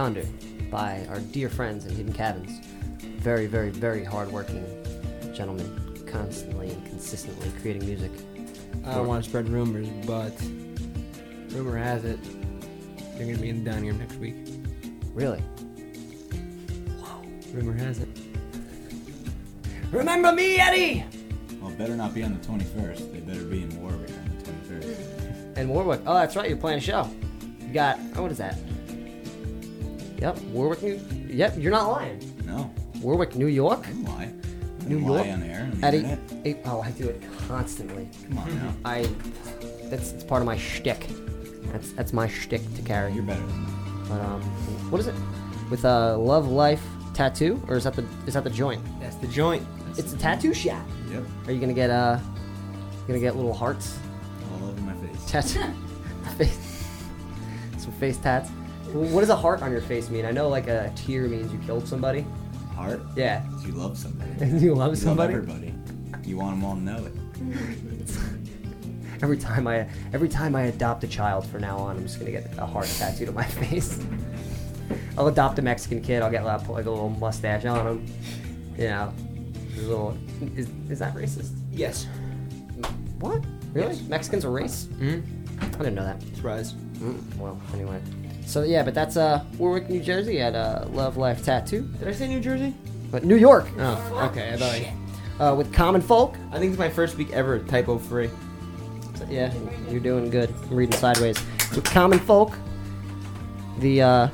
Yonder by our dear friends in Hidden Cabins. Very, very, very hardworking gentlemen, constantly and consistently creating music.
I don't want to spread rumors, but rumor has it they're going to be in the dining room next week.
Really?
Rumor has it.
Remember me, Eddie?
Well, better not be on the 21st. They better be in Warwick on the 21st.
And Warwick. Oh, that's right. You're playing a show. You got. Oh, what is that? Yep, Warwick, New. Yep, you're not lying.
No.
Warwick, New York.
Lie.
New
Lie
York.
on air on the
Eddie.
internet.
eh, Oh, I do it constantly.
Come on now.
I. That's it's part of my shtick. That's that's my shtick to carry.
You're better.
But um, what is it? With a love life tattoo, or is that the is that the joint?
That's the joint.
It's a tattoo shop.
Yep.
Are you gonna get uh, gonna get little hearts?
All over my face.
Tattoo. face. Some face tats. What does a heart on your face mean? I know like a tear means you killed somebody.
Heart?
Yeah.
You love somebody.
You love somebody?
Love everybody. You want them all to know it.
Every time I every time I adopt a child from now on, I'm just gonna get a heart tattooed on my face. I'll adopt a Mexican kid. I'll get like, put, like a little mustache on him. You know, a little. Is, is that racist?
Yes.
What? Really? Mexicans are race?
Mm-hmm.
I didn't know that.
Surprise.
Mm, well, anyway. So yeah, but that's uh Warwick, New Jersey at uh, Love Life Tattoo.
Did I say New Jersey?
But New York.
Oh, okay. I thought I,
Uh, with Common Folk.
I think it's my first week ever typo free.
So, yeah, you're doing good. I'm reading sideways. With Common Folk, the uh,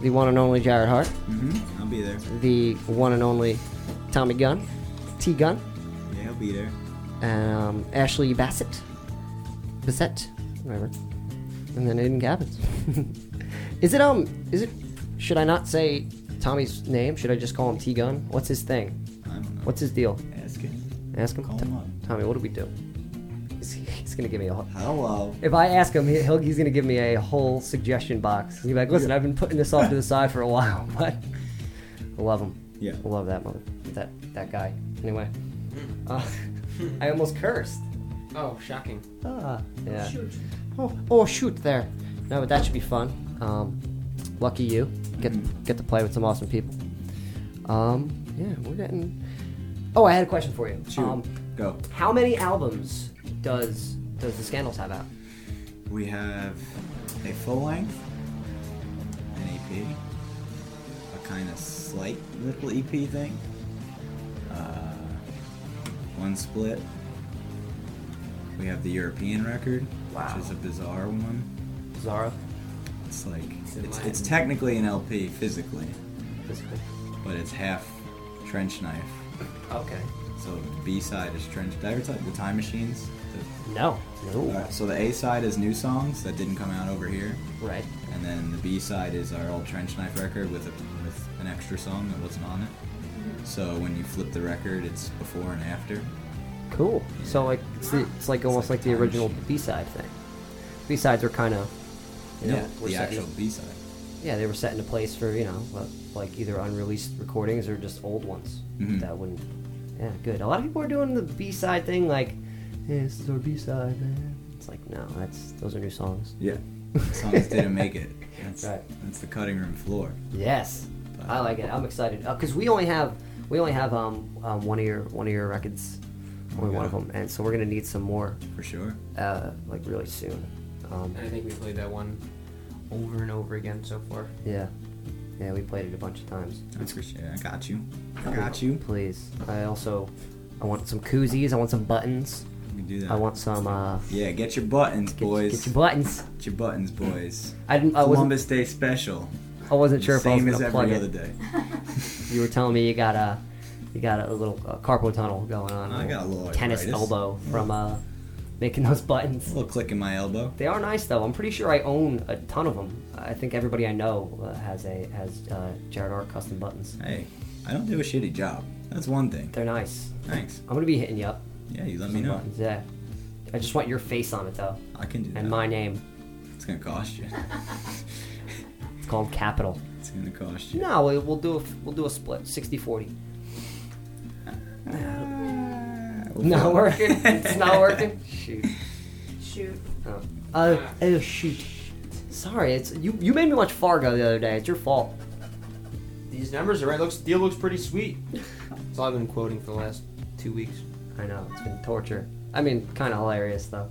the one and only Jared Hart,
Mm-hmm. I'll be there.
the one and only Tommy Gunn, T Gunn,
Yeah, I'll be there.
and um, Ashley Bassett, Bassett, whatever, and then Aiden Gabbins. is it um? Is it? Should I not say Tommy's name? Should I just call him T Gunn? What's his thing?
I don't know.
What's his deal?
Ask him.
Ask him.
Call him up.
Tommy, what do we do? He's, he's gonna give me a. whole-
Hello.
If I ask him, he- he'll, he's gonna give me a whole suggestion box. He'll be like, "Listen, I've been putting this off to the side for a while, but I love him.
Yeah.
I love that mother, that that guy. Anyway, uh, I almost cursed.
Oh, shocking.
Ah, yeah. Oh, oh, shoot there. No, but that should be fun. Um, lucky you. Get get to play with some awesome people. Um, yeah, we're getting. Oh, I had a question for you.
Shoot.
Um,
Go.
how many albums does does the Scandals have out?
We have a full length, an EP, a kind of slight little EP thing, uh, one split. We have the European record, which is a bizarre one.
Bizarre.
It's like it's, it's technically an LP physically,
Physically.
but it's half trench knife.
Okay.
So the B side is trench. Did I ever tell you the Time Machines? The-
No. No.
So the A side is new songs that didn't come out over here.
Right.
And then the B side is our old Trench Knife record with a, with an extra song that wasn't on it. So when you flip the record, it's before and after.
Cool. So like it's, the, it's like almost like, the original B side thing. B sides are kind of you know
yeah,
were
the actual B side.
yeah they were set into place for you know like either unreleased recordings or just old ones
Mhm.
that wouldn't. Yeah, good. A lot of people are doing the B side thing like, yeah, this is our B side, man. It's like no, that's those are new songs.
Yeah, songs didn't make it. That's,
Right.
that's the cutting room floor.
Yes, I like it. I'm excited because we only have we only have um, um one of your one of your records, only one of them, and so we're gonna need some more
For sure.
uh like really soon. Um,
And I think we played that one over and over again so far.
yeah, yeah, we played it a bunch of times.
I appreciate it. I got you. I got you.
Please, I also I want some koozies. I want some buttons.
You can do that.
I want some. uh
Yeah, get your buttons, boys.
Get your buttons.
Get your buttons, boys.
I didn't. I wasn't.
Columbus Day special.
I wasn't sure if I was
Same as
gonna
every
plug
other
it.
day.
You were telling me you got a you got a little uh, carpal tunnel going on.
I got a little
tennis
arthritis.
elbow from uh making those buttons.
A little click in my elbow.
They are nice though. I'm pretty sure I own a ton of them. I think everybody I know uh, has a has uh, Jared Hart custom buttons.
Hey, I don't do a shitty job. That's one thing.
They're nice.
Thanks.
I'm gonna be hitting you up.
Yeah, you let me know.
Buttons. Yeah. I just want your face on it though,
I can do that.
and my name.
It's gonna cost you.
It's called Capital.
It's gonna cost you.
No, we- we'll do a we'll do a split, 60-40. Not working. It's not working. Shoot.
Shoot.
Oh. Uh, oh shoot. sorry. It's you. You made me watch Fargo the other day. It's your fault.
These numbers are right. Looks deal looks pretty sweet. That's all I've been quoting for the last two weeks.
I know it's been torture. I mean, kind of hilarious though.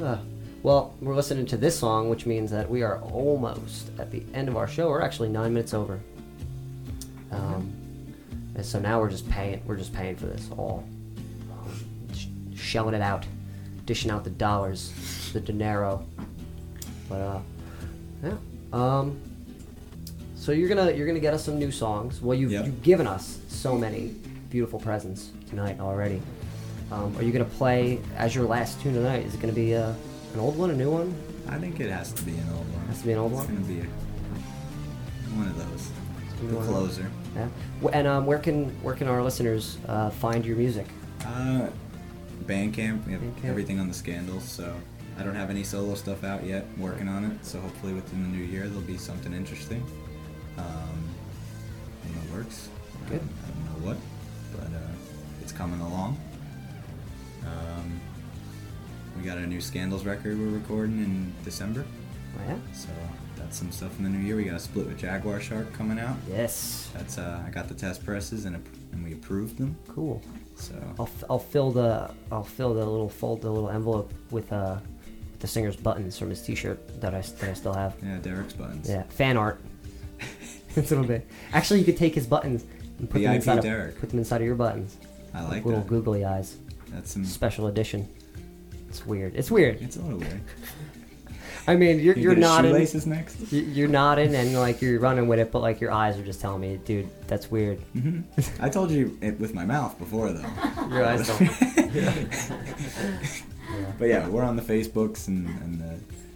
Ugh. Well, we're listening to this song, which means that we are almost at the end of our show. We're actually nine minutes over. Um, and so now we're just paying. We're just paying for this all, Sh- shelling it out, dishing out the dollars, the dinero. But uh, yeah. Um, so you're gonna you're gonna get us some new songs. Well, you've,
Yep.
you've given us so many beautiful presents tonight already. Um, are you gonna play as your last tune tonight? Is it gonna be uh, an old one, a new one?
I think it has to be an old one.
Has to be an old
it's
one?
It's gonna be a, one of those. The
one of those.
closer.
Yeah. And um, where can where can our listeners uh, find your music?
Uh, Bandcamp. We have
Bandcamp.
everything on the Scandals. So I don't have any solo stuff out yet. Working on it. So hopefully within the new year there'll be something interesting. Um, in the works.
Good.
I don't know what, but uh, it's coming along. Um, we got a new Scandals record we're recording in December.
Oh yeah.
So that's some stuff in the new year. We got a split with Jaguar Shark coming out.
Yes.
That's uh, I got the test presses and, and we approved them.
Cool.
So
I'll, f- I'll fill the I'll fill the little fold the little envelope with uh with the singer's buttons from his T-shirt that I that I still have.
yeah, Derek's buttons.
Yeah, fan art. it's a little bit. Actually, you could take his buttons and put them
VIP
inside of,
Derek.
put them inside of your buttons.
I like
little
that.
googly eyes.
That's some
special edition. It's weird. It's weird.
It's a little weird.
I mean, you're
You
you're
get his
nodding.
shoelaces next?
You're nodding and like you're running with it, but like your eyes are just telling me, dude, that's weird.
hmm I told you it with my mouth before though.
Your eyes don't.
But yeah, we're on the Facebooks and, and the,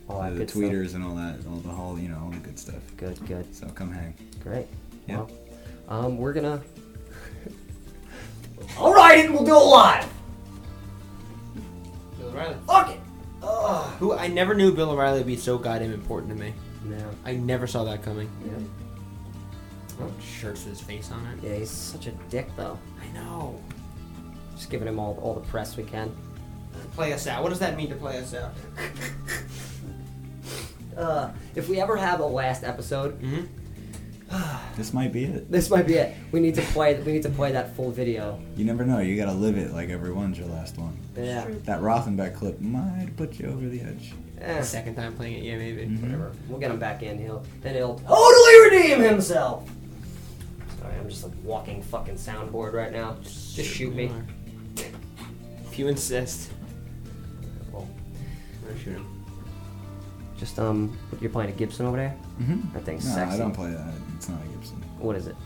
All that
the
good stuff.
tweeters and all that, all the whole, you know, all the good stuff.
Good, good.
So come hang.
Great.
Yeah.
Well, um, we're gonna. All right, we'll do it live. Fuck it.
Who I never knew Bill O'Reilly would be so goddamn important to me.
No.
I never saw that coming.
Yeah.
Oh, shirts with his face on it.
Yeah, he's such a dick though.
I know.
Just giving him all all the press we can.
Play us out. What does that mean to play us out?
Uh, if we ever have a last episode,
This might be it.
this might be it. We need to play. We need to play that full video.
You never know. You gotta live it like everyone's your last one.
Yeah.
That Rothenbeck clip might put you over the edge.
Eh,
Second time playing it, yeah, maybe.
Mhm.
whatever. We'll get him back in. He'll then he'll totally redeem himself. Sorry, I'm just a walking fucking soundboard right now. Just shoot me.
If you insist.
Well,
I'm gonna shoot him.
just um, you're playing a Gibson over there.
Mm-hmm.
That thing's
no,
sexy.
I don't play that. It's not a Gibson.
What is it?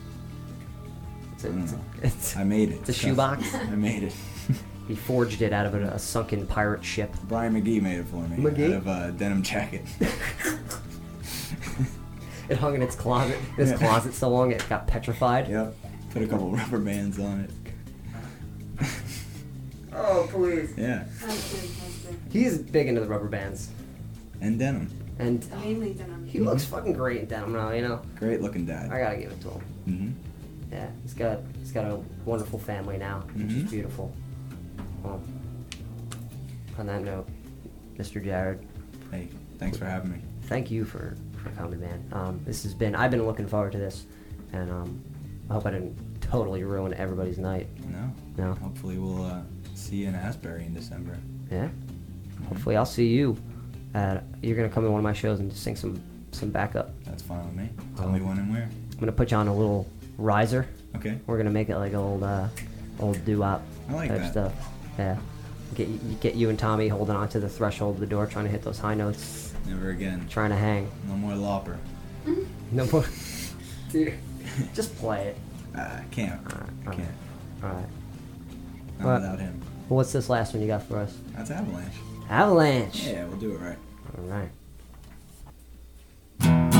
It's
I
a,
don't
it's a,
know.
it's,
I made it.
it's a shoebox.
I made it.
he forged it out of a, a sunken pirate ship.
Brian McGee made it for me.
McGee?
Out of a denim jacket.
It hung in its closet. This
Yeah.
closet so long it got petrified.
yep. Put a couple rubber bands on it.
Oh please.
Yeah.
That's good, that's good.
He's big into the rubber bands,
And denim.
and
Mainly denim.
He looks fucking great in denim now. You know,
Great looking dad.
I gotta give it to him.
Mm-hmm.
Yeah, he's got he's got a wonderful family now, which is
Mhm.
beautiful. Well, on that note, Mr. Jared,
Hey, thanks for having me.
thank you for for coming, man. Um, this has been I've been looking forward to this, and um, I hope I didn't totally ruin everybody's night.
No.
No.
Hopefully we'll uh, see you in Asbury in December.
Yeah. Hopefully, I'll see you. At, you're gonna come to one of my shows and just sing some some backup.
That's fine with me. Tell me when and where.
I'm gonna put you on a little riser.
Okay.
We're gonna make it like old uh, old doo wop
I like
type
that.
stuff. Yeah. Get you, get you and Tommy holding on to the threshold of the door, trying to hit those high notes,
Never again.
trying to hang.
No more Lopper.
No more. Dude, just play it.
I can't.
Alright,
Can't.
All right.
Not without him.
Well, what's this last one you got for us?
That's Avalanche.
Avalanche.
Yeah, we'll do it right.
All right.
Sat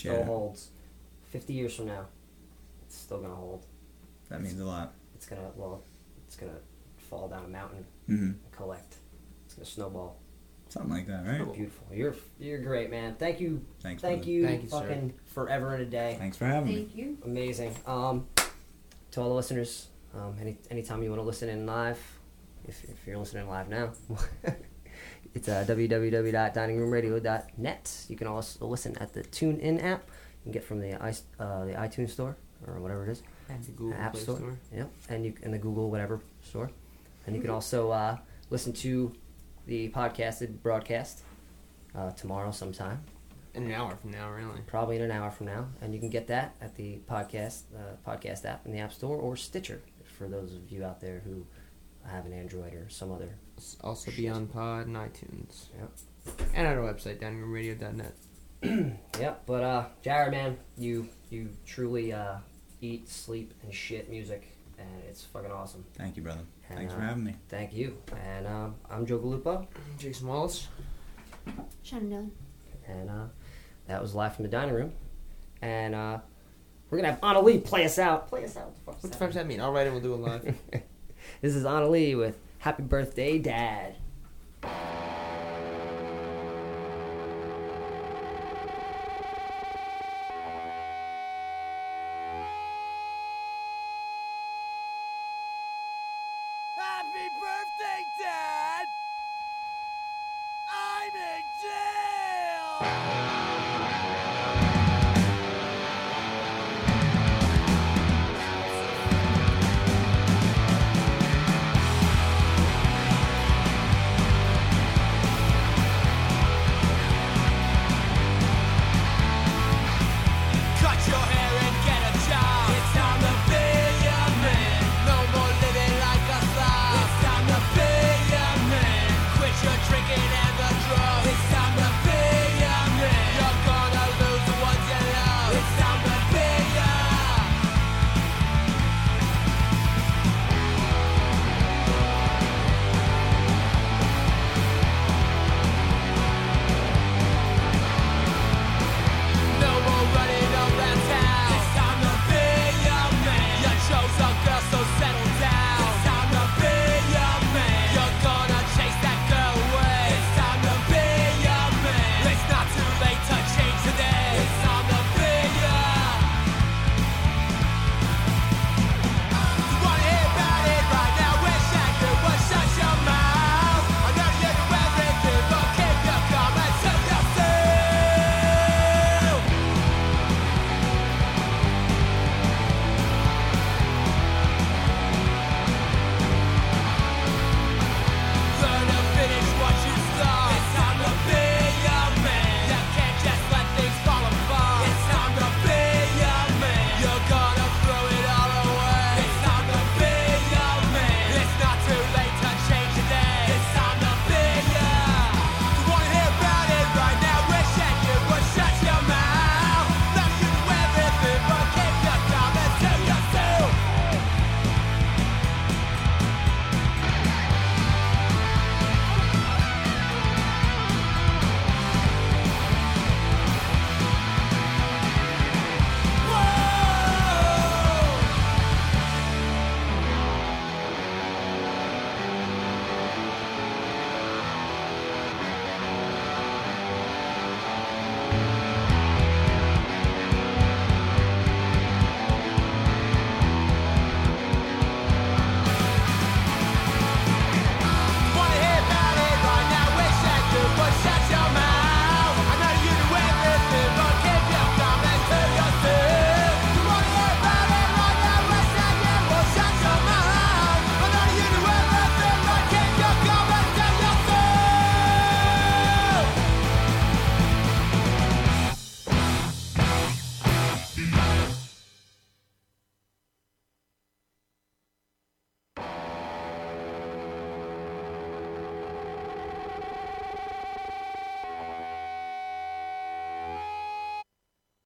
still
it.
holds. Fifty years from now, it's still gonna hold.
That means a lot.
It's gonna well, it's gonna fall down a mountain
Mhm.
and collect. It's gonna snowball.
Something like that, right?
Beautiful. You're you're great, man. Thank you.
Thanks,
Thank
brother.
you.
Thank you, sir.
forever and a day.
Thanks for having me.
Thank you.
Amazing. Um, to all the listeners, um, any anytime you want to listen in live, if, if you're listening live now, it's uh, www.diningroomradio.net. You can also listen at the TuneIn app. You can get from the uh, the iTunes store or whatever it is,
And the Google
App store.
Store.
Yep, and you and the Google whatever store, and you can also uh, listen to the podcasted broadcast uh, tomorrow sometime.
In an hour from now, really.
Probably in an hour from now, and you can get that at the podcast uh, podcast app in the App Store or Stitcher for those of you out there who have an Android or some other.
Also Beyond Pod and iTunes.
Yep.
And at our website, diningroomradio.net.
Yep, but uh, Jared, man, you you truly uh, eat, sleep, and shit music, and it's fucking awesome.
Thank you, brother.
And,
Thanks for
uh,
having me.
Thank you, and um, I'm Joe Galupo.
Jason Wallace.
Shannon Dillon.
And uh, that was live from the dining room, and uh, we're gonna have Anna Lee play us out. Play us out.
What the fuck does that mean? All right, and we'll do it live.
This is Anna Lee with "Happy Birthday, Dad."